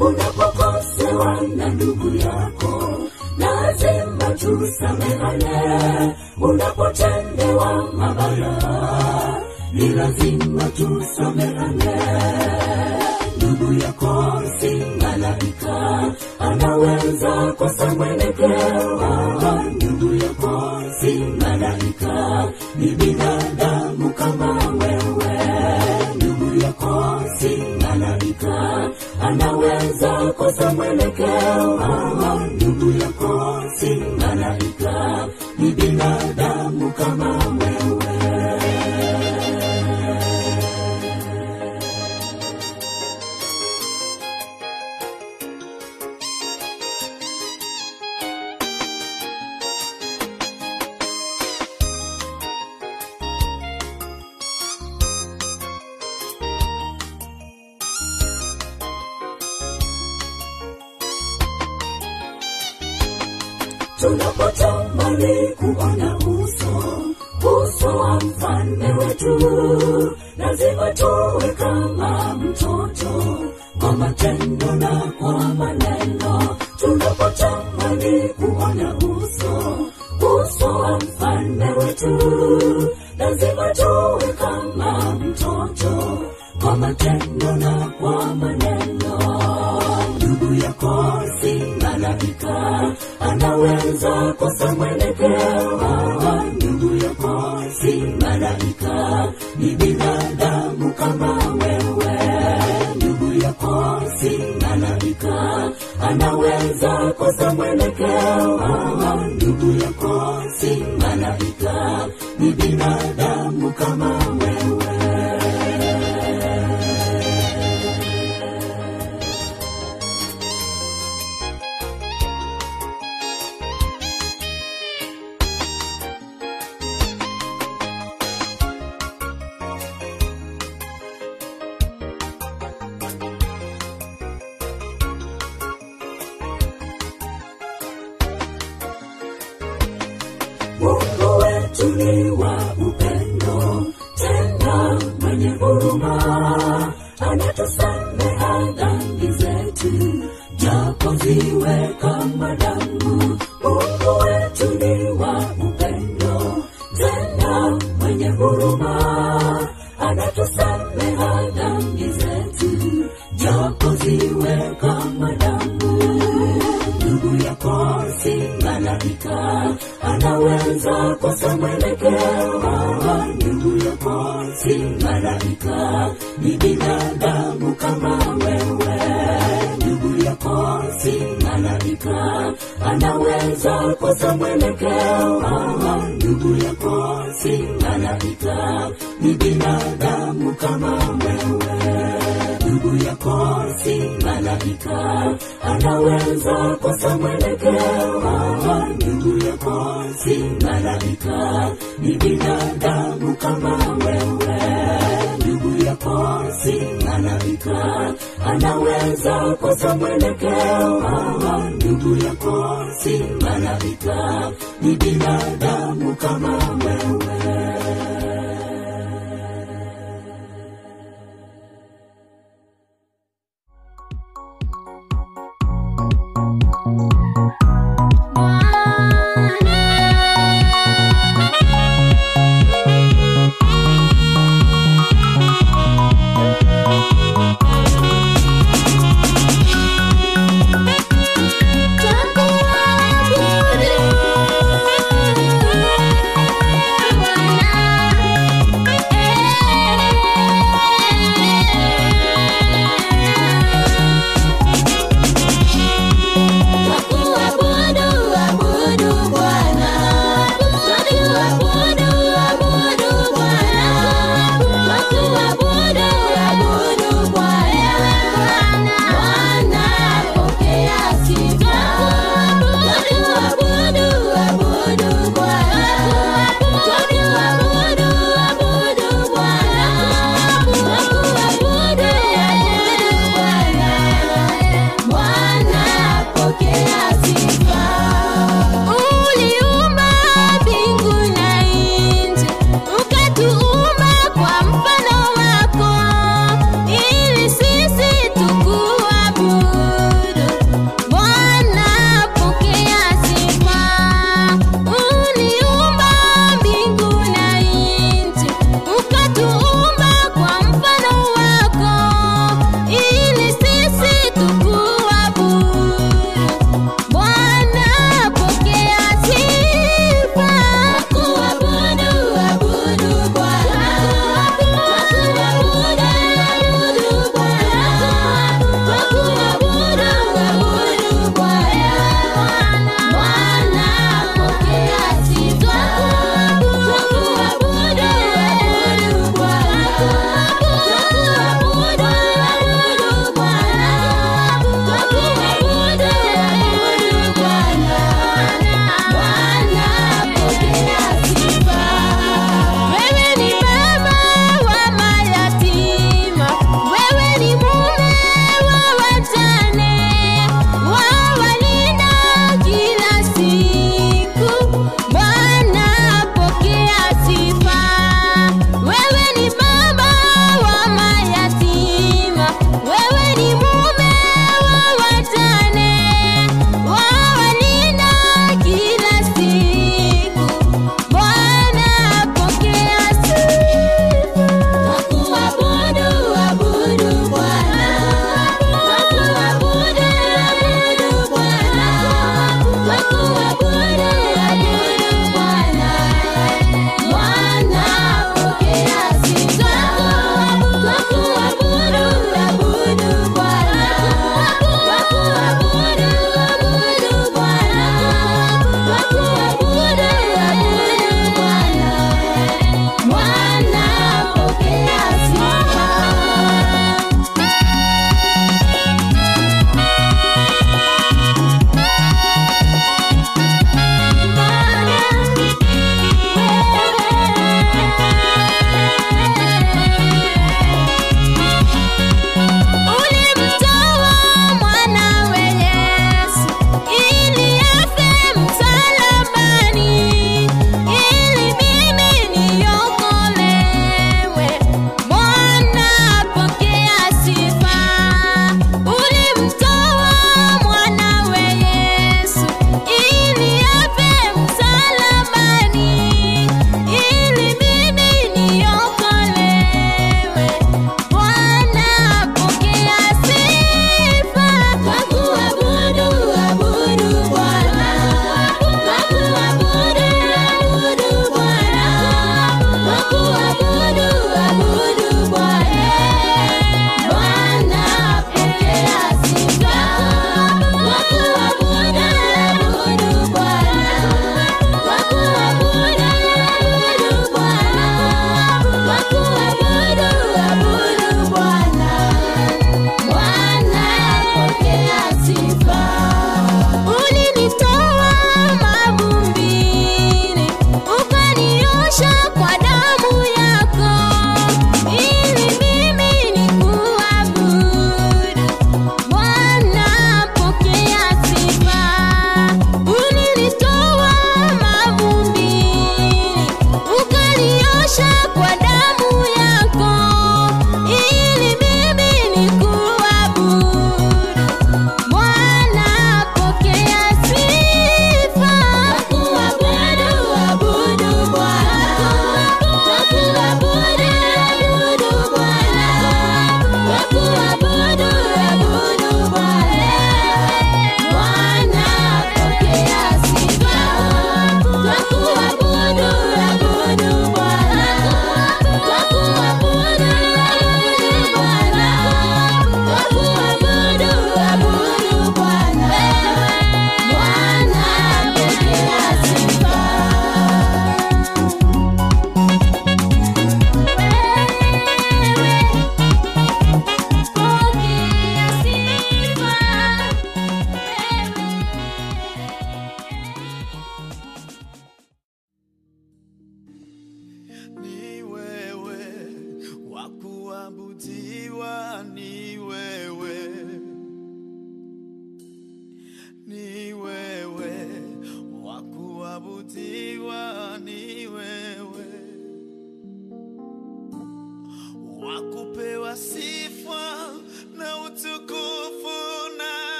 S15: Unapokosewa na ndugu yako, lazima tusamehane. Unapotendewa mabaya, ni lazima tusamehane. Ndugu yako si malaika, anaweza kosa mwelekewa. Ndugu yako si malaika, ni binadamu kama wewe. hata anaweza kosa mwelekeo. Ndugu yako si malaika, ni binadamu kama wewe. kwa mfalme wetu lazima tuwe kama mtoto kwa matendo na kwa maneno. Tunapotamani kuona uso uso wa mfalme wetu lazima tuwe kama mtoto kwa matendo na kwa maneno. Ndugu yako si malaika anaweza kosamwelekew yako si malaika ni binadamu kama wewe. Ndugu yako si malaika anaweza kosa mwelekeo. Ndugu yako si malaika ni binadamu kama wewe huruma, anatusamea dhambi zetu, japo ziwe kama damu. Mungu wetu ni wa upendo, tena mwenye huruma, anaweza kosa mwelekeo. Ndugu yako si malaika. Ni binadamu kama wewe. Ndugu yako si malaika. Anaweza kosa mwelekeo. Ndugu yako si malaika. Ni binadamu kama wewe ndugu yako si malaika anaweza kosa mwelekeo ndugu yako si malaika ni binadamu kama wewe ndugu yako si malaika anaweza kosa mwelekeo ndugu yako si malaika ni binadamu kama wewe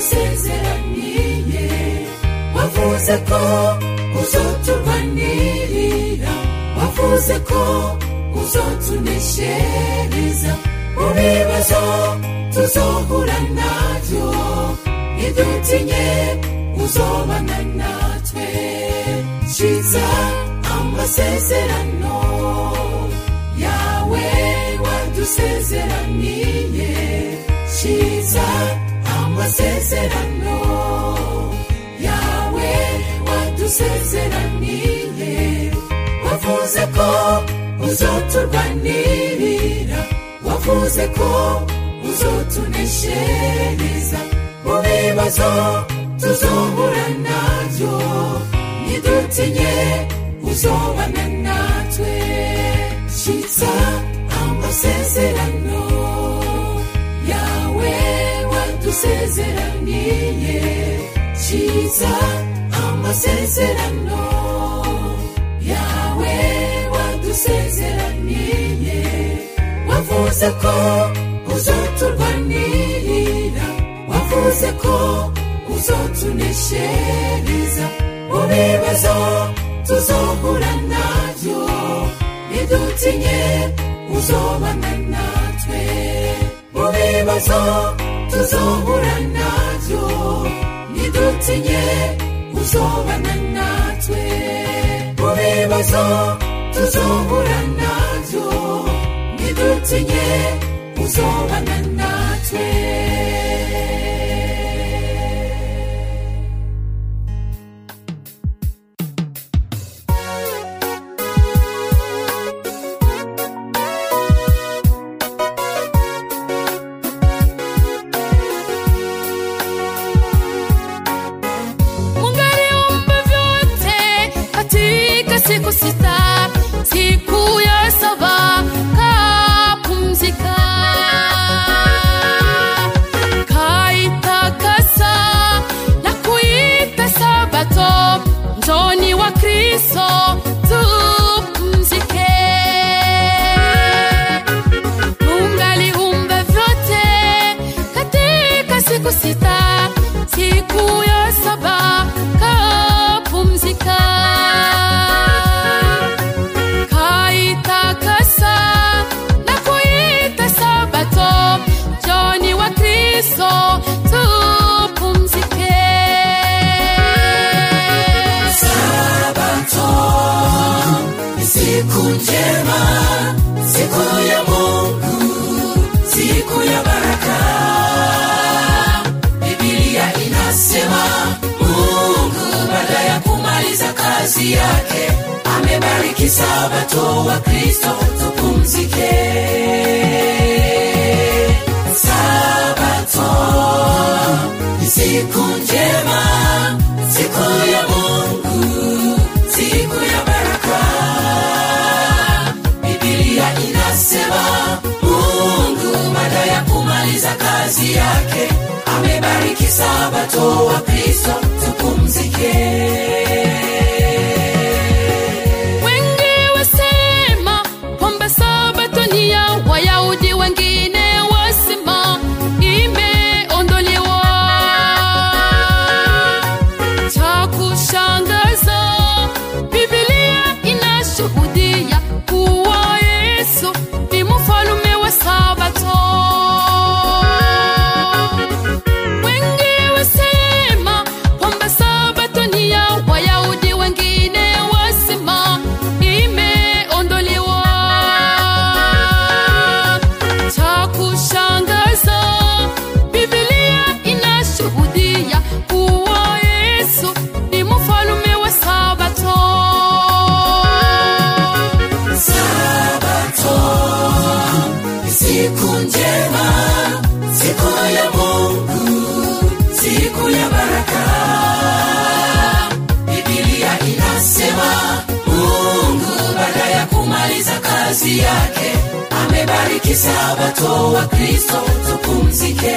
S16: dusezeraniye wavuze
S17: ko uzotumanirira wavuze ko uzotuneshereza. Mu bibazo tuzohura na byo ntidutinye uzobana natwe. Shiza amasezerano yawe wadusezeraniye. Shiza amasezerano yawe wadusezeranire wavuze ko uzoturwanirira wavuze ko uzotuneshereza. Mu bibazo tuzohura nabyo ntidutinye uzobana natwe shitsa amasezerano. dusezeraniye kiza amasezerano yawe wadusezeraniye wavuze ko uzoturwanirira wavuze ko uzotuneshereza. Mu bibazo tuzohura na byo ntidutinye uzobana natwe mu bibazo tuzohura nabyo ntidutinye uzobana natwe. Mu bibazo tuzohura nabyo ntidutinye uzobana natwe
S18: Sabato wa Kristo tupumzike. Sabato
S17: ni siku njema, siku ya Mungu, siku ya baraka. Biblia inasema Mungu baada ya kumaliza kazi yake amebariki Sabato wa Kristo tupumzike. Amebariki Sabato wa Kristo tupumzike.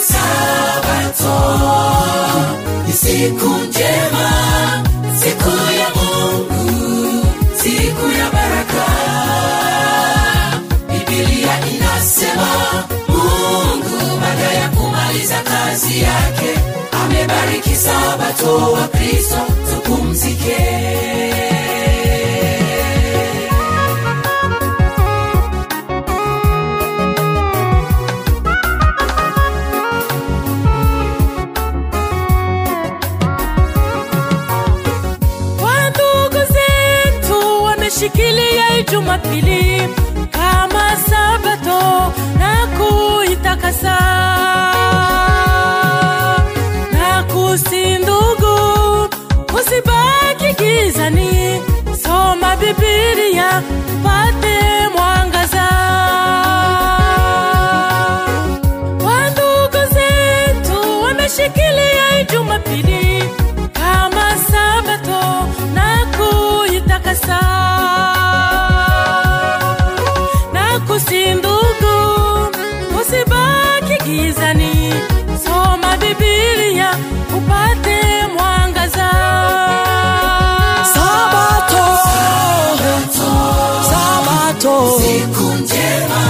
S18: Sabato ni
S17: siku njema, siku ya Mungu, siku ya baraka. bibilia inasema Mungu baada ya kumaliza kazi yake amebariki Sabato wa Kristo tupumzike. Jumapili kama Sabato na kuitakasa. Na kusi ndugu, usibaki gizani, soma Biblia upate
S19: mwangaza. Wandugu zetu wameshikilia Jumapili kama Sabato na kuitakasa si ndugu, usibaki gizani, soma Biblia upate mwangaza. Sabato, Sabato, Sabato, siku njema,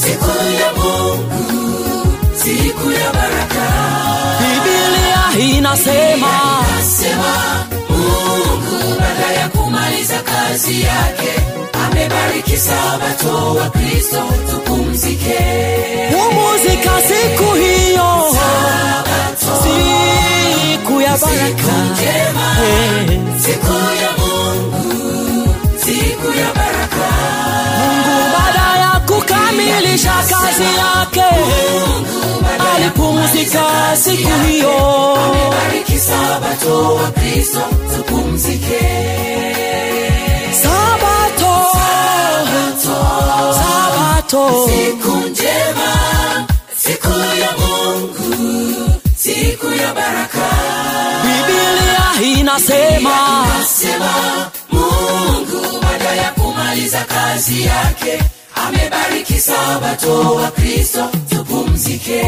S19: siku ya Mungu, siku ya baraka. Biblia inasema, Biblia inasema Mungu
S20: baada ya
S17: kumaliza kazi yake amebariki sabato wa kristo tupumzike.
S21: Pumzika siku hiyo. Siku ya baraka. Eh.
S17: siku ya mungu. Siku ya baraka.
S21: Mungu baada ya kukamilisha kazi yake alipumzika siku hiyo.
S17: Amebariki sabato wa kristo tupumzike
S21: sabato.
S17: Siku njema siku ya mungu siku ya baraka.
S21: Bibilia inasema
S17: nasema mungu baada ya kumaliza kazi yake amebariki sabato wa kristo. Tupumzike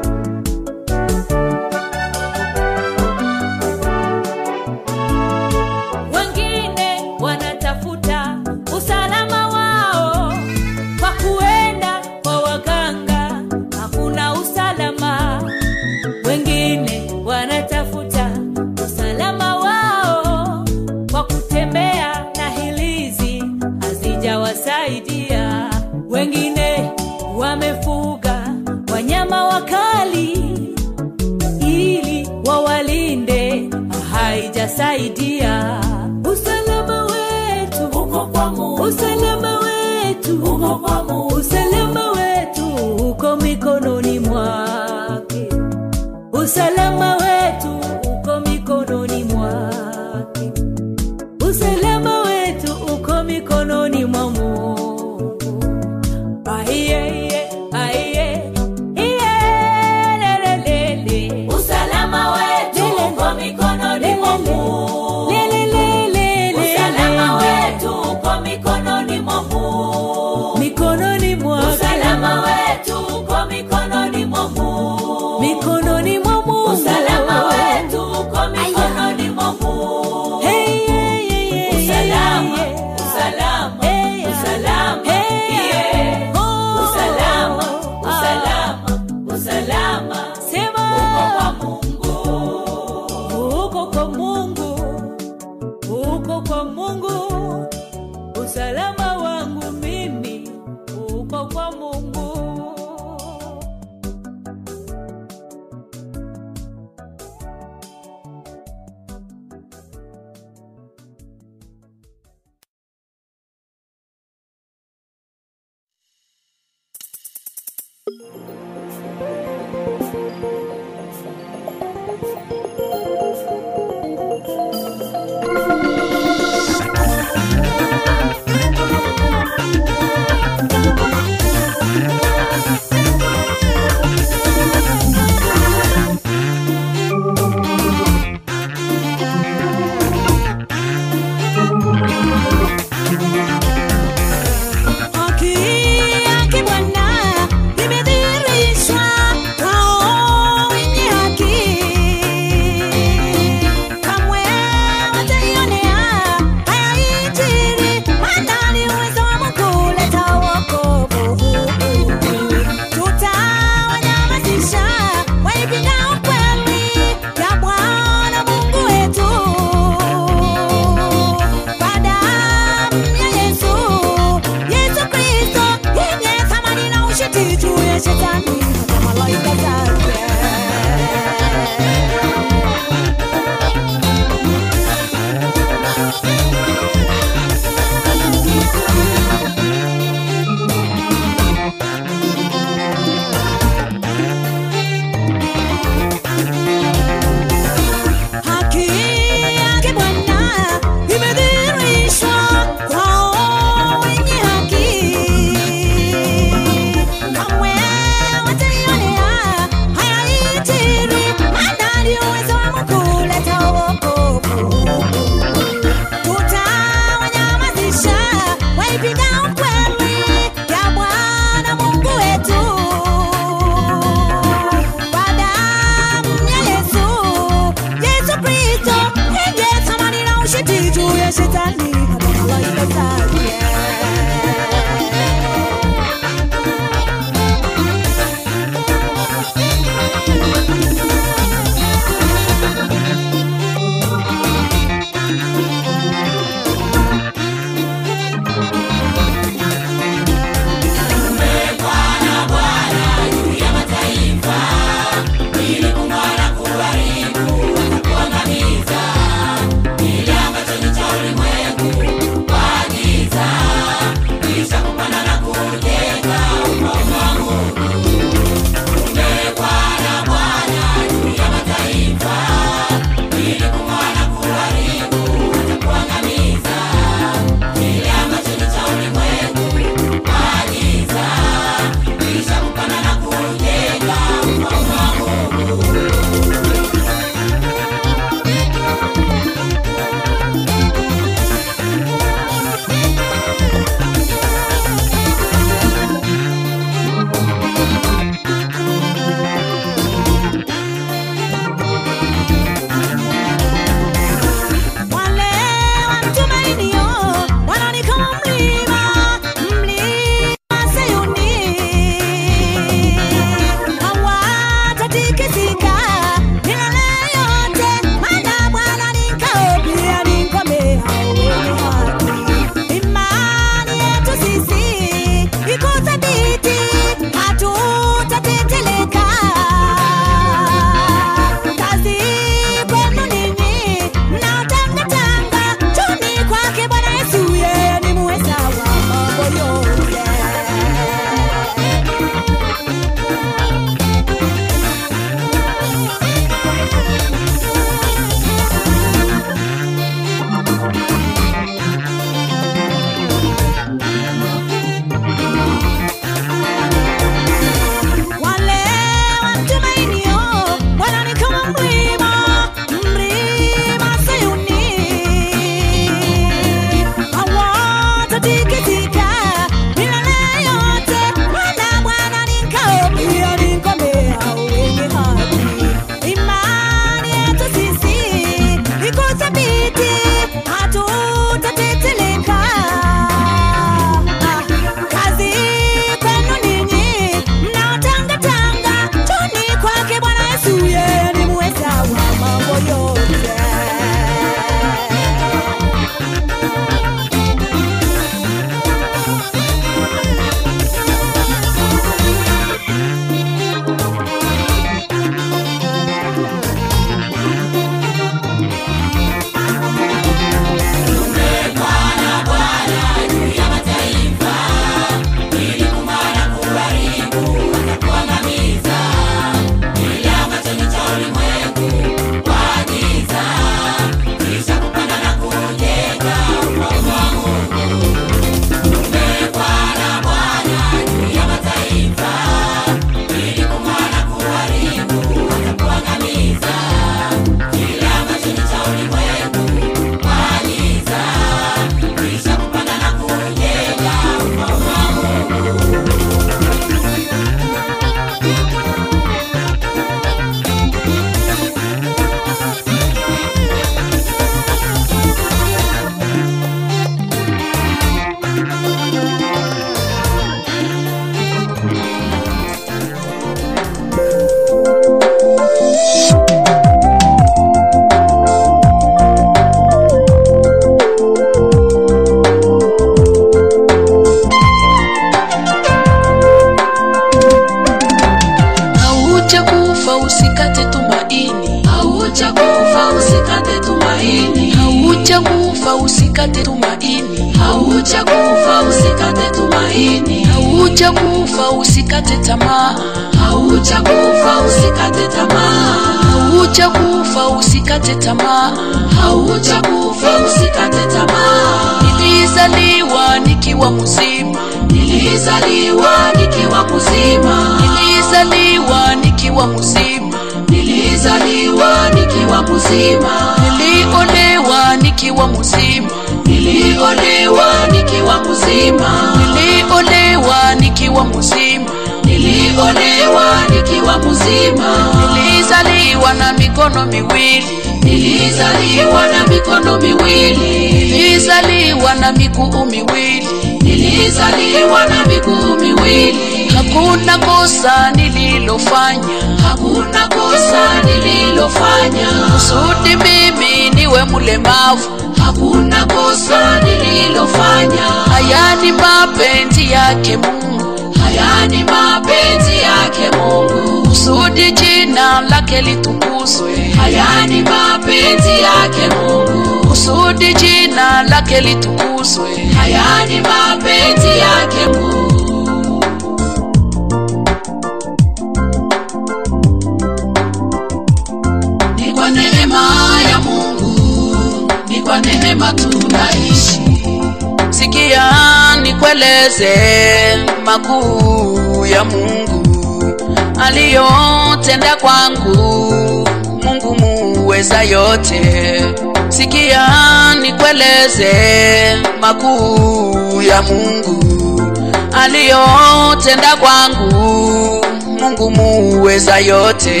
S22: aliyotenda kwangu mungu muweza yote.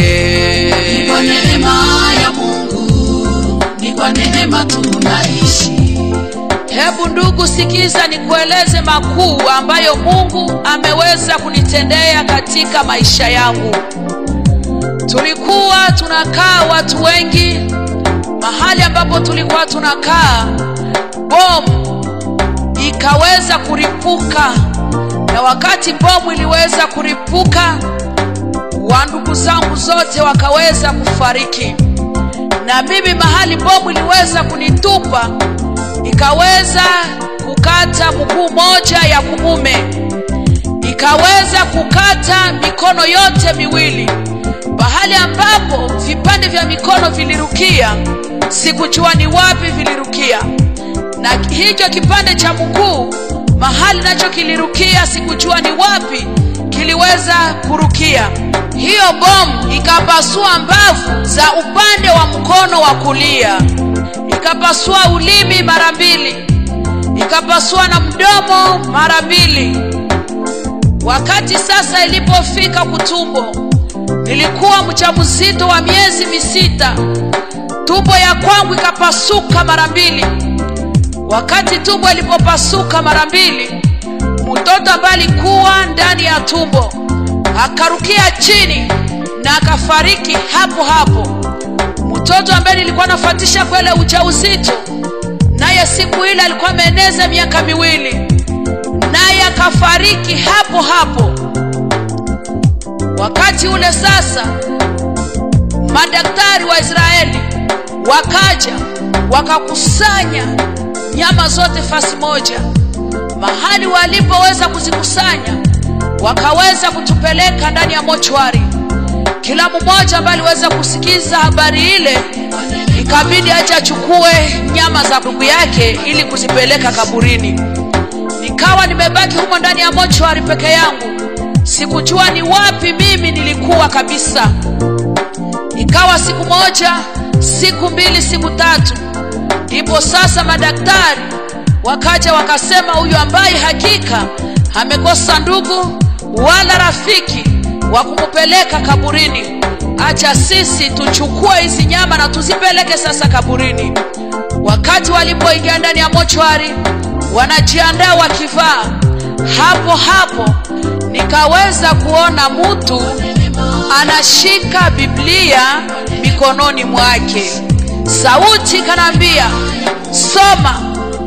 S23: Ni kwa neema ya mungu ni kwa neema tunaishi.
S22: Hebu ndugu sikiza nikueleze makuu ambayo mungu ameweza kunitendea katika maisha yangu. Tulikuwa tunakaa watu wengi mahali ambapo tulikuwa tunakaa bomu ikaweza kuripuka na wakati bomu iliweza kuripuka wa ndugu zangu zote wakaweza kufariki. Na mimi mahali bomu iliweza kunitupa ikaweza kukata mguu moja ya kumume ikaweza kukata mikono yote miwili. Pahali ambapo vipande vya mikono vilirukia sikujua ni wapi vilirukia. Na hicho kipande cha mguu mahali nacho kilirukia sikujua ni wapi kiliweza kurukia. Hiyo bomu ikapasua mbavu za upande wa mkono wa kulia. Ikapasua ulimi mara mbili. Ikapasua na mdomo mara mbili. Wakati sasa ilipofika kutumbo nilikuwa mjamzito wa miezi misita. Tumbo ya kwangu ikapasuka mara mbili wakati tumbo ilipopasuka mara mbili mtoto ambaye alikuwa ndani ya tumbo akarukia chini na akafariki hapo hapo. Mtoto ambaye nilikuwa nafuatisha kwele ujauzito naye siku ile alikuwa ameeneza miaka miwili naye akafariki hapo hapo. Wakati ule sasa madaktari wa israeli wakaja wakakusanya nyama zote fasi moja. Mahali walipoweza kuzikusanya wakaweza kutupeleka ndani ya mochwari kila mmoja ambaye aliweza kusikiza habari ile ikabidi aje achukue nyama za ndugu yake ili kuzipeleka kaburini. Nikawa nimebaki humo ndani ya mochwari peke yangu. Sikujua ni wapi mimi nilikuwa kabisa. Ikawa siku moja siku mbili siku tatu ndipo sasa madaktari wakaja wakasema huyu ambaye hakika amekosa ndugu wala rafiki wa kumupeleka kaburini. Acha sisi tuchukue hizi nyama na tuzipeleke sasa kaburini. Wakati walipoingia ndani ya mochwari wanajiandaa wakivaa. Hapo hapo nikaweza kuona mtu anashika biblia mikononi mwake sauti ikanaambia soma.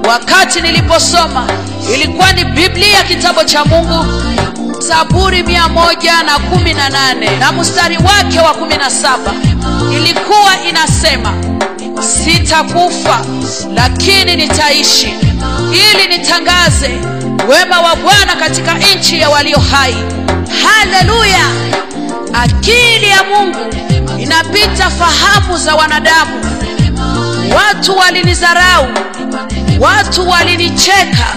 S22: Wakati niliposoma ilikuwa ni biblia kitabu cha mungu zaburi mia na kumi na nane na mstari wake wa kumi na saba. Ilikuwa inasema sitakufa lakini nitaishi ili nitangaze wema wa bwana katika nchi ya walio hai. Haleluya! Akili ya mungu inapita fahamu za wanadamu watu walinidharau. Watu walinicheka.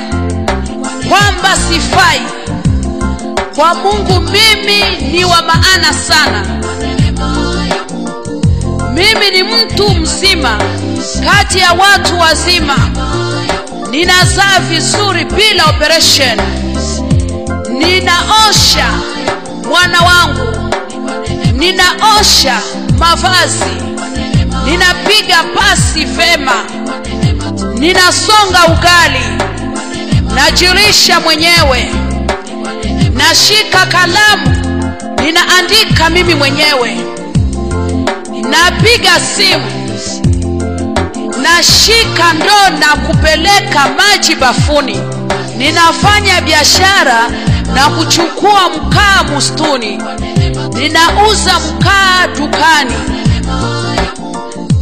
S22: Kwamba sifai. Kwa mungu mimi ni wa maana sana. Mimi ni mtu mzima. Kati ya watu wazima. Ninazaa vizuri bila operation. Ninaosha mwana wangu. Ninaosha mavazi ninapiga pasi vema. Ninasonga ugali. Najilisha mwenyewe. Nashika kalamu. Ninaandika mimi mwenyewe. Napiga simu. Nashika ndoo na kupeleka maji bafuni. Ninafanya biashara na kuchukua mkaa mustuni ninauza mkaa dukani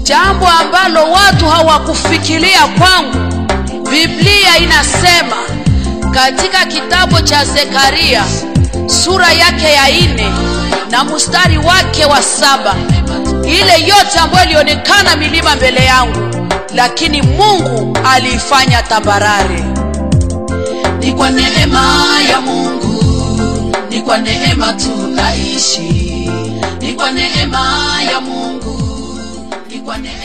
S22: jambo ambalo watu hawakufikiria kwangu. Biblia inasema katika kitabu cha zekaria sura yake ya ine na mstari wake wa saba ile yote ambayo ilionekana milima mbele yangu lakini mungu aliifanya tabarare
S23: ni kwa neema ya mungu ni kwa neema tunaishi. Ni kwa neema ya mungu ni